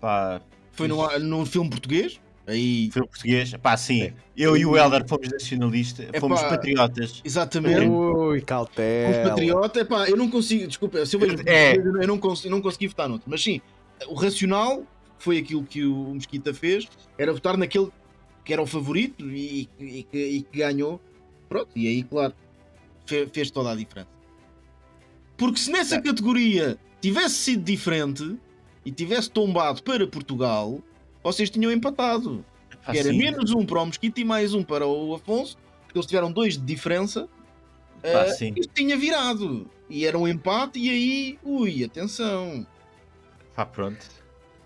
Pá, foi num, num filme português. Aí, foi o português. Pá, sim. Eu e o Helder fomos nacionalistas, fomos Epá. patriotas. exatamente. Ui, cautela. patriota, epá, eu não consigo, desculpa, se eu vejo É. eu não, cons, eu não consegui votar noutro, mas sim, o racional foi aquilo que o Mesquita fez, era votar naquele que era o favorito e, e que, e que ganhou, pronto, e aí, claro, fe- fez, toda a diferença. Porque se nessa É. categoria tivesse sido diferente e tivesse tombado para Portugal, vocês tinham empatado. Que era sim. menos um para o Mesquita e mais um para o Afonso, porque eles tiveram dois de diferença. Eh, sim. isto tinha virado. E era um empate, e aí, ui, atenção. Pá, pronto.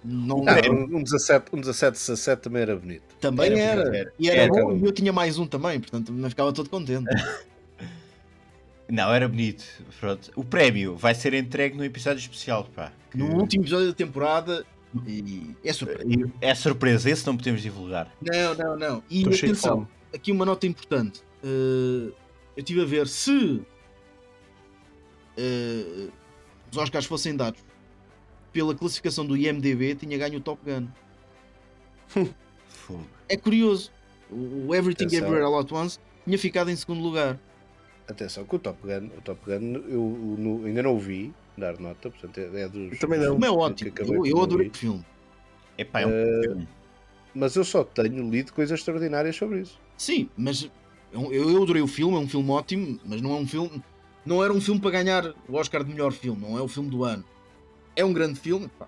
Não, Ah, um, um 17, um 17, 17 também era bonito. Também Era, era. era. E era Era, bom, cara. e eu tinha mais um também, portanto não ficava todo contente. Não, era bonito. Pronto. O prémio vai ser entregue no episódio especial, pá. que- No último episódio da temporada, e é surpresa. É surpresa, esse não podemos divulgar. Não, não, não. E Estou atenção, aqui uma nota importante. Eh, eu estive a ver se eh, os Oscars fossem dados pela classificação do IMDB, tinha ganho o Top Gun. Fogo. É curioso. O Everything Atenção. Everywhere All At Once tinha ficado em segundo lugar. Atenção que o Top Gun, o Top Gun eu, no- ainda não o vi, dar nota, portanto é, é dos. Também não. Como é ótimo. Eu, eu adorei o filme. É pá, é um Eh, filme. Mas eu só tenho lido coisas extraordinárias sobre isso. Sim, mas eu, eu adorei o filme, é um filme ótimo, mas não é um filme. Não era um filme para ganhar o Oscar de melhor filme, não é o filme do ano. É um grande filme, pá.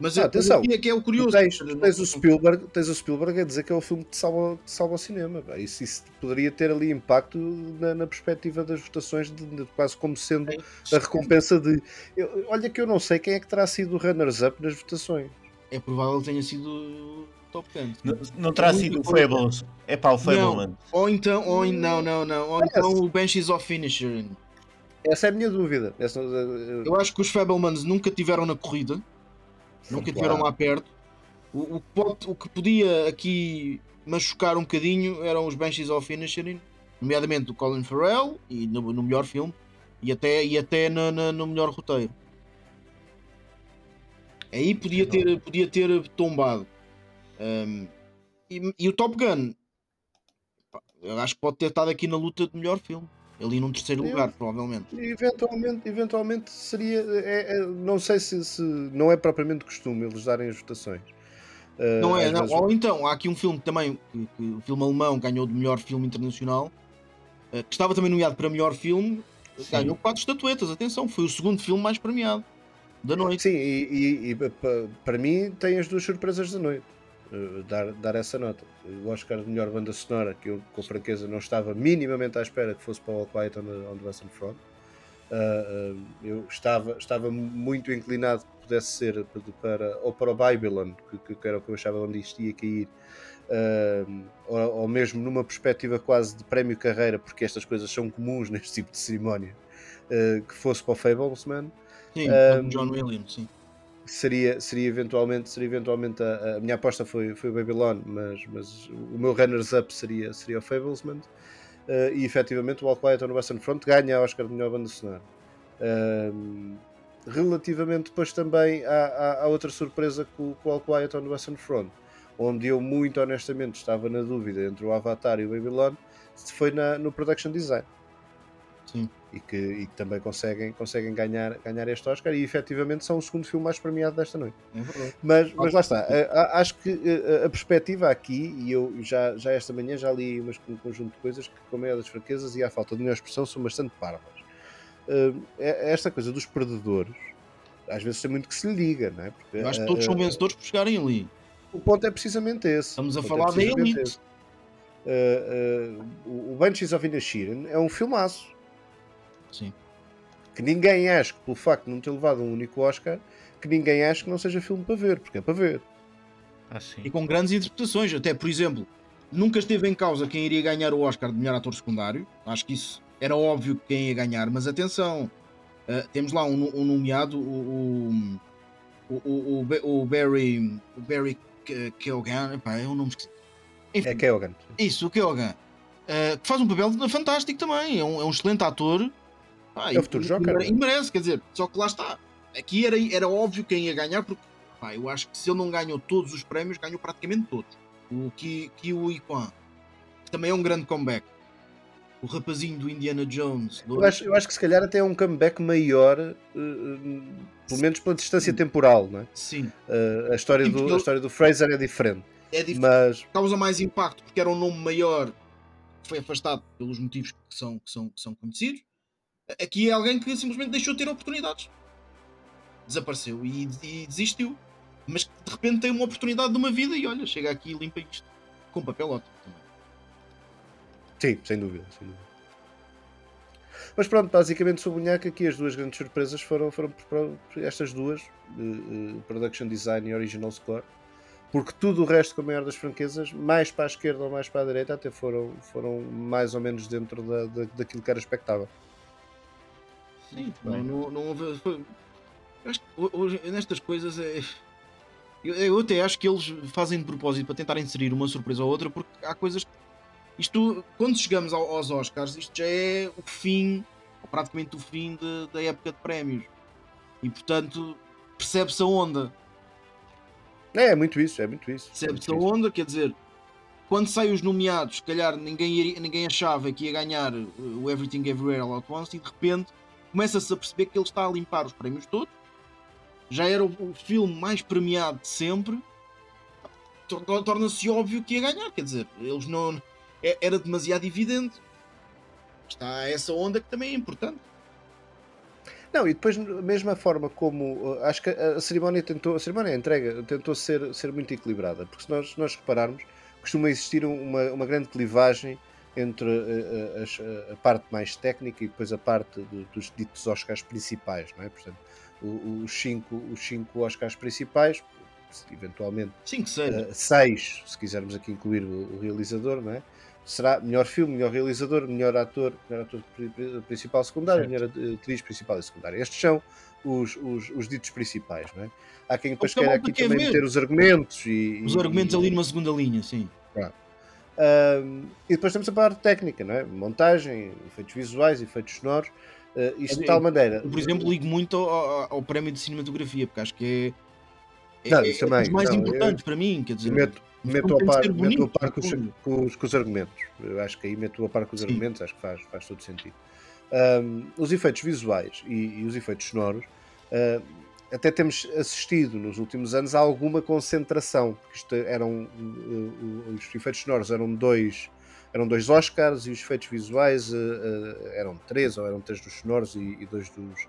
Mas Ah, é, atenção, aqui é que é o curioso. tens, não- tens o Spielberg, tens o Spielberg a dizer que é o filme que te salva, que te salva o cinema. pá. Isso, isso poderia ter ali impacto na, na perspectiva das votações, de, de- quase como sendo a recompensa de. eu- olha que eu não sei quem é que terá sido o runners-up nas votações. É provável que tenha sido Top Gun. Não, não terá sido o. Fables. É pá, o Fableman. Ou então, ou em- não, não, não. Ou então o Banshees of Finisher. Essa é a minha dúvida. Essa, eu- Eu acho que os Fablemans nunca tiveram na corrida, nunca Claro. tiveram lá perto. O, o que pode- o que podia aqui machucar um bocadinho eram os Banshees of Inisherin, nomeadamente o Colin Farrell e no, no melhor filme e até, e até na- no melhor roteiro. Aí podia ter, podia ter tombado. Um, e, e o Top Gun, eu acho que pode ter estado aqui na luta de melhor filme. Ali num terceiro Eu- lugar, provavelmente. Eventualmente, eventualmente seria. é- é- não sei se, se não é propriamente costume eles darem as votações. Uh, Não é, não. vezes- Ou então, há aqui um filme também, que, que o filme alemão ganhou de melhor filme internacional, eh, que estava também nomeado para melhor filme, ganhou quatro estatuetas, atenção, foi o segundo filme mais premiado da noite. Sim, e, e- e pa- para mim tem as duas surpresas da noite. Uh, dar, dar essa nota. O Oscar de melhor banda sonora, que eu com franqueza não estava minimamente à espera que fosse para o All Quiet on the, on the Western Front. Uh, eu estava, estava muito inclinado que pudesse ser para, ou para o Babylon, que, que era o que eu achava onde isto ia cair, uh, ou, ou mesmo numa perspectiva quase de prémio carreira, porque estas coisas são comuns neste tipo de cerimónia, uh, que fosse para o Fablesman Sim, Um, John Williams, sim. Seria, seria eventualmente, seria eventualmente a, a minha aposta foi, foi o Babylon, mas, mas o meu runners-up seria, seria o Fablesman. Uh, e efetivamente o All Quiet on Western Front ganha a Oscar de melhor banda sonora. Um, relativamente depois também há, há, há outra surpresa com, com o All Quiet on Western Front, onde eu muito honestamente estava na dúvida entre o Avatar e o Babylon, foi na, no Production Design. Sim. E que, e que também conseguem, conseguem ganhar, ganhar este Oscar e efetivamente são o segundo filme mais premiado desta noite. É. Mas, mas lá está, acho que a, perspectiva aqui, e eu já, já esta manhã já li umas, um conjunto de coisas que, com a maior das fraquezas e à falta de melhor expressão, são bastante parvas. Uh, é- esta coisa dos perdedores, às vezes tem muito que se lhe diga, não é? Porque, Eu acho que uh, todos são uh, vencedores por chegarem ali. o ponto é precisamente esse. Estamos a falar é da elite. Uh, uh, o o Banshees of Inisherin é um filmaço Sim. que ninguém acha que pelo facto de não ter levado um único Oscar que ninguém acha que não seja filme para ver, porque é para ver. Ah, sim. E com grandes interpretações. Até, por exemplo, nunca esteve em causa quem iria ganhar o Oscar de melhor ator secundário. Acho que isso era óbvio quem ia ganhar, mas atenção, uh, temos lá um, um nomeado, o, o, o, o, o Barry, o Barry Ke- Keoghan, epá, é um nome esquisito. Enfim, É Keoghan. isso, o Keoghan, uh, que faz um papel fantástico também, é um, é um excelente ator. Pá, É o futuro e- Joker, e- é? E merece, quer dizer, só que lá está. Aqui era, era óbvio quem ia ganhar, porque pá, eu acho que se ele não ganhou todos os prémios, ganhou praticamente todos. O Ki, Kwan, que também é um grande comeback. O rapazinho do Indiana Jones. do- Eu acho, eu acho que se calhar até é um comeback maior, uh, pelo menos pela distância temporal, não é? Sim, Uh, a, história Sim, do, a história do Fraser é diferente, é diferente. mas Causa mais impacto porque era um nome maior que foi afastado pelos motivos que são, que são, que são conhecidos. Aqui é alguém que simplesmente deixou de ter oportunidades. Desapareceu e, e desistiu. Mas de repente tem uma oportunidade de uma vida e olha, chega aqui e limpa isto. Com papel ótimo também. sim, sem dúvida, sem dúvida. Mas pronto, basicamente sublinhar que aqui as duas grandes surpresas foram, foram estas duas, uh, uh, Production Design e Original Score, porque tudo o resto, com a maior das franquezas, mais para a esquerda ou mais para a direita, até foram, foram mais ou menos dentro da, da- daquilo que era expectável. Sim, também não, não houve. hoje, nestas coisas é. Eu, eu até acho que eles fazem de propósito para tentar inserir uma surpresa ou outra, porque há coisas. Isto, quando chegamos ao- aos Oscars, isto já é o fim, ou praticamente o fim de- da época de prémios. E portanto, percebe-se a onda. É, é muito isso, é muito isso. é Percebe-se muito a onda, quer dizer, quando saem os nomeados, se calhar ninguém, ninguém achava que ia ganhar uh, o Everything Everywhere All At Once e de repente começa-se a perceber que ele está a limpar os prémios todos. Já era o, filme mais premiado de sempre. Tor- tor- Torna-se óbvio que ia ganhar, quer dizer, eles não. é- Era demasiado evidente. Está essa onda que também é importante. Não, e depois, mesma forma como uh, acho que a cerimónia tentou, a cerimónia a entrega tentou ser, ser muito equilibrada, porque se nós, nós repararmos, costuma existir uma, uma grande clivagem entre uh, uh, as- uh, a parte mais técnica e depois a parte do- dos ditos Oscars principais, não é? Portanto, os cinco, os cinco Oscars principais, eventualmente que seja. Uh, seis, se quisermos aqui incluir o, o realizador, não é? Será melhor filme, melhor realizador, melhor ator, melhor ator pri- pri- principal secundário, Certo. melhor atriz principal e secundária. Estes são os, os, os ditos principais, não é? Há quem depois a queira malta aqui quer também ver. meter os argumentos e. Os e- argumentos e- ali numa segunda linha, sim. Um, e depois temos a parte técnica, não é? Montagem, efeitos visuais, efeitos sonoros. Uh, isto de Eu- tal maneira. Eu, por exemplo, ligo muito ao, ao- prémio de cinematografia, porque acho que é, é, Não, é- é também, dos mais não, eu- importantes para mim. Quer dizer, meto, o meto a par, meto a par com, os, com os- com os argumentos. Eu acho que aí meto a par com os Sim. argumentos, acho que faz, faz todo sentido. Um, os efeitos visuais e, e os efeitos sonoros, uh, até temos assistido nos últimos anos a alguma concentração, porque isto eram uh, os efeitos sonoros eram dois. Eram dois Oscars e os efeitos visuais uh, uh, eram três, ou eram três dos sonoros e, dois dos,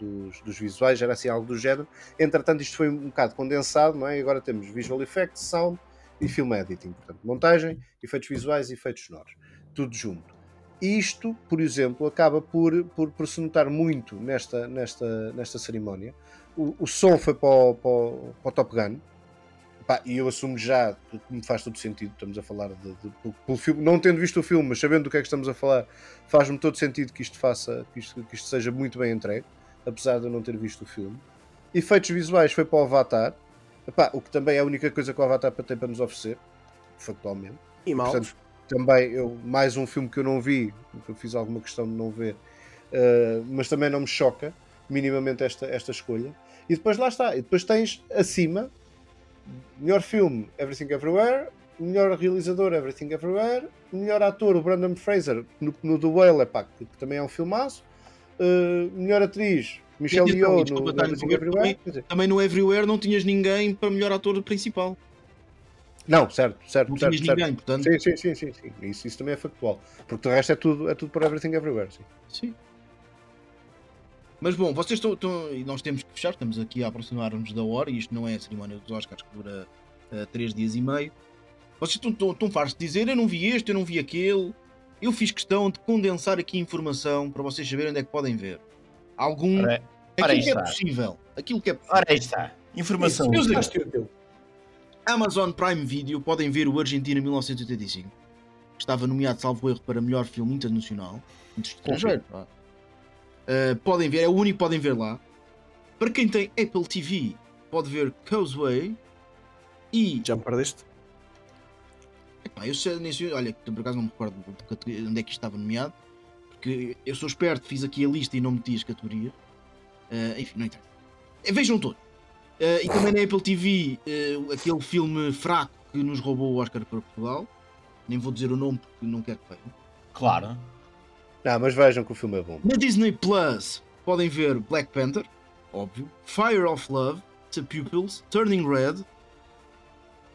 dos, dos visuais, era assim algo do género. Entretanto, isto foi um bocado condensado, não é? Agora temos visual effects, sound e film editing, portanto, montagem, efeitos visuais e efeitos sonoros, tudo junto. Isto, por exemplo, acaba por, por, por se notar muito nesta, nesta, nesta cerimónia. O, o som foi para o, para o- para o Top Gun, e eu assumo já que me faz todo sentido. Estamos a falar de, de- pelo filme, não tendo visto o filme, mas sabendo do que é que estamos a falar, faz-me todo sentido que isto faça, que isto, que isto seja muito bem entregue, apesar de eu não ter visto o filme. Efeitos visuais foi para o Avatar, Epá, o que também é a única coisa que o Avatar tem para nos oferecer, factualmente. E mal. Portanto, também eu, mais um filme que eu não vi, que eu fiz alguma questão de não ver, uh, mas também não me choca minimamente esta, esta escolha. E depois lá está, e depois tens acima melhor filme Everything Everywhere melhor realizador, Everything Everywhere. Melhor ator, o Brandon Fraser, no, no The Whale, epá, que também é um filmaço. Uh, melhor atriz, Michelle Yeoh, no, no Everything Everywhere. Dizer, Também no Everywhere não tinhas ninguém para melhor ator principal. Não, certo, certo, Não certo. certo. ninguém, portanto. Sim, sim, sim, sim, sim. Isso, isso também é factual. Porque o resto é tudo, é tudo para Everything Everywhere. Sim. Sim. Mas bom, vocês estão, estão- E nós temos que fechar, estamos aqui a aproximar-nos da hora e isto não é a cerimónia dos Oscars que dura 3 dias e meio. Vocês estão, estão, estão fartos de dizer eu não vi este, eu não vi aquele. Eu fiz questão de condensar aqui informação para vocês saberem onde é que podem ver. Algum. Ora, ora aquilo que é está. possível. Aquilo que é possível. ora aí está. Informação. Meus amigos, Amazon Prime Video podem ver o Argentina 1985. que Estava nomeado, salvo erro, para melhor filme internacional. Estrangeiro. Uh, podem ver, é o único que podem ver lá. Para quem tem Apple TV, pode ver Causeway. E. Já me perdeste? Epá, eu sei, nem sei, olha, por acaso não me recordo onde é que isto estava nomeado. Porque eu sou esperto, fiz aqui a lista e não meti as categorias. Uh, enfim, não interessa. Eh, Vejam todos. Uh, e também na Apple TV, uh, aquele filme fraco que nos roubou o Oscar para Portugal. Nem vou dizer o nome porque não quero que vejam. Claro. Não, mas vejam que o filme é bom. Na Disney Plus podem ver Black Panther, óbvio, Fire of Love, The Pupils, Turning Red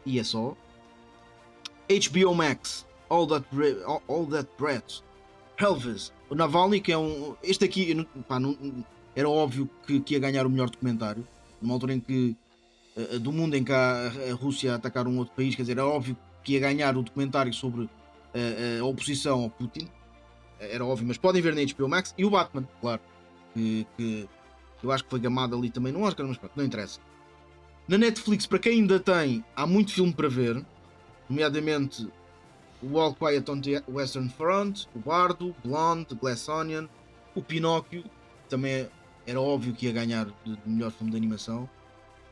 e é só. HBO Max, All That, Bre- All, All That Breath, Elvis, o Navalny, que é um. Este aqui pá, não- era óbvio que, que ia ganhar o melhor documentário, numa altura em que. eh, do mundo em que a, a Rússia a atacar um outro país, quer dizer, era óbvio que ia ganhar o documentário sobre eh, a oposição ao Putin era óbvio, mas podem ver na HBO Max e o Batman, claro, que, que eu acho que foi gamado ali também no Oscar, mas pronto, não interessa. Na Netflix, para quem ainda tem, há muito filme para ver, nomeadamente o All Quiet on the Western Front, o Bardo, Blonde, Glass Onion, o Pinóquio, também era óbvio que ia ganhar de, de melhor filme de animação.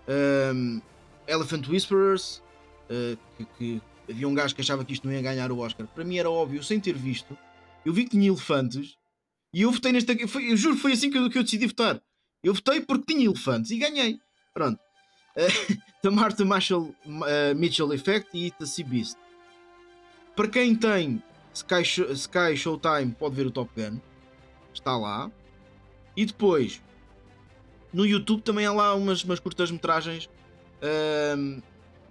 Um, Elephant Whisperers, uh, que, que havia um gajo que achava que isto não ia ganhar o Oscar. Para mim era óbvio, sem ter visto. Eu vi que tinha elefantes e eu votei nesta. Eu juro, foi assim que eu, que eu decidi votar. Eu votei porque tinha elefantes e ganhei. Pronto. Uh, The Martha Marshall, uh, Mitchell Effect e The Sea Beast. Para quem tem Sky, Sky Showtime, pode ver o Top Gun. Está lá. E depois, no YouTube também há lá umas, umas curtas-metragens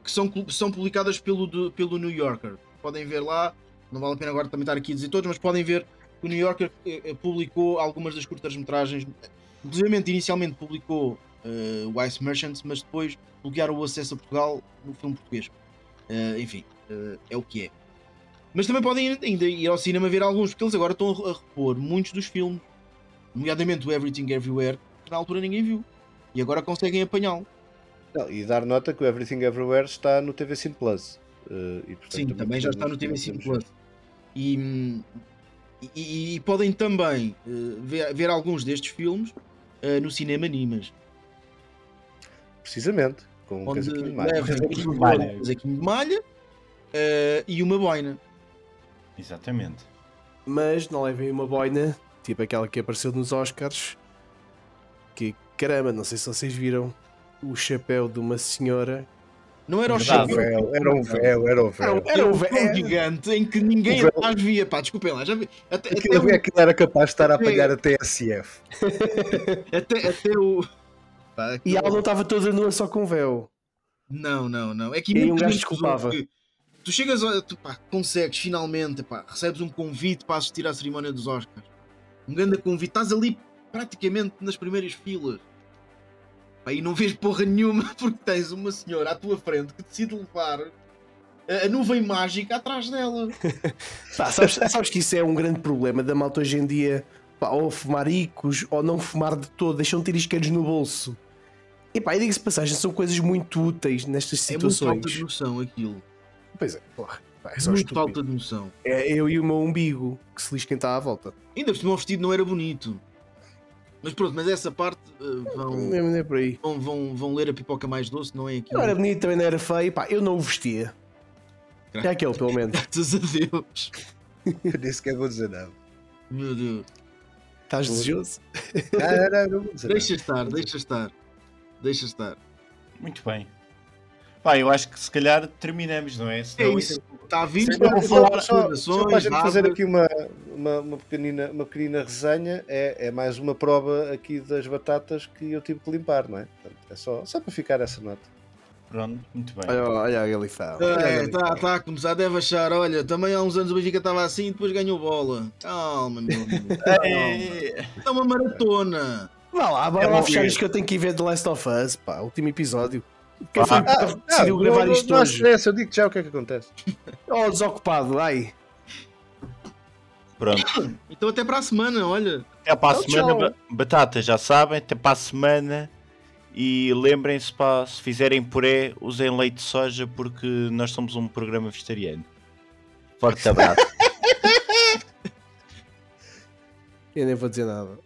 que são, são publicadas pelo, pelo New Yorker. Podem ver lá. Não vale a pena agora também estar aqui a dizer todos, mas podem ver que o New Yorker eh, eh, publicou algumas das curtas-metragens. Inclusive, inicialmente publicou Ice Merchants, mas depois bloquearam o acesso a Portugal no filme português. Eh, enfim, eh, é o que é. Mas também podem ainda ir ao cinema ver alguns, porque eles agora estão a repor muitos dos filmes, nomeadamente o Everything Everywhere, que na altura ninguém viu. E agora conseguem apanhá-lo. E dar nota que o Everything Everywhere está no TV Cine Plus. Uh, e, portanto, Sim, também já está no TV podemos- 5 Plus. E, e- e podem também eh, ver, ver alguns destes filmes eh, no cinema Nimas, Precisamente, com um onde casaquinho de malha. Casaquinho de um malha. casaquinho de malha e uma boina. Exatamente. Mas não levem uma boina, tipo aquela que apareceu nos Oscars. Que caramba, não sei se vocês viram o chapéu de uma senhora. Não era o chapéu, Era um véu, era um véu, era um véu. Era véu. gigante em que ninguém O atrás via. Pá, desculpem lá, já vi. Até, até, Aquilo, o- aquilo era capaz de estar a apanhar a TSF. até, até o. Pá, E ela não estava toda nua só com véu. Não, não, não. É que E um gajo desculpava. Tu chegas, a, tu, pá, consegues finalmente, pá, recebes um convite para assistir à cerimónia dos Oscars. Um grande convite, estás ali praticamente nas primeiras filas. Pá, e não vês porra nenhuma porque tens uma senhora à tua frente que decide levar a, nuvem mágica atrás dela. Pá, sabes, sabes que isso é um grande problema da malta hoje em dia, pá, ou fumar icos, ou não fumar de todo, deixam de ter isqueiros no bolso. E pá, diga-se passagem, são coisas muito úteis nestas É muito situações. falta de noção aquilo. Pois é, porra, pá, é só muito falta de noção. É eu e o meu umbigo que se lixa quem está à volta. Ainda por cima o vestido não era bonito. Mas pronto, mas essa parte eh, vão, Nem, nem por aí. vão, vão, vão ler a pipoca mais doce, não é aquilo. Não era bonito, também não era feio, pá, eu não o vestia. É aquele, pelo menos. Graças a Deus. Eu nem sequer vou dizer nada. Meu Deus. Estás desejoso? Não, não, não vou dizer Deixa nada. estar, deixa estar. Deixa estar. Muito bem. Pá, eu acho que se calhar terminamos, não é? É Senão isso. Está a vir para falar- Só, só para a gente fazer aqui uma, uma, uma, pequenina, uma pequenina resenha, é, é mais uma prova aqui das batatas que eu tive que limpar, não é? Portanto, é só, só para ficar essa nota. Pronto, muito bem. Olha, olha a Galifão. É, está tá a começar, deve achar. Olha, também há uns anos o Benfica estava assim e depois ganhou bola. Calma, meu amigo. Calma. É, É uma maratona. Vá lá, bora É lá fechar ver. isto que eu tenho que ir ver The Last of Us, pá, último episódio. Quem Ah, foi que Ah, decidiu gravar não, isto não hoje? stress, eu digo já o que é que acontece. Oh, desocupado, ai. Pronto. Então até para a semana, olha. Até para a semana, tchau. ba- batata, já sabem, até para a semana. E lembrem-se, pá, se fizerem puré, usem leite de soja porque nós somos um programa vegetariano. Forte abraço. Eu nem vou dizer nada.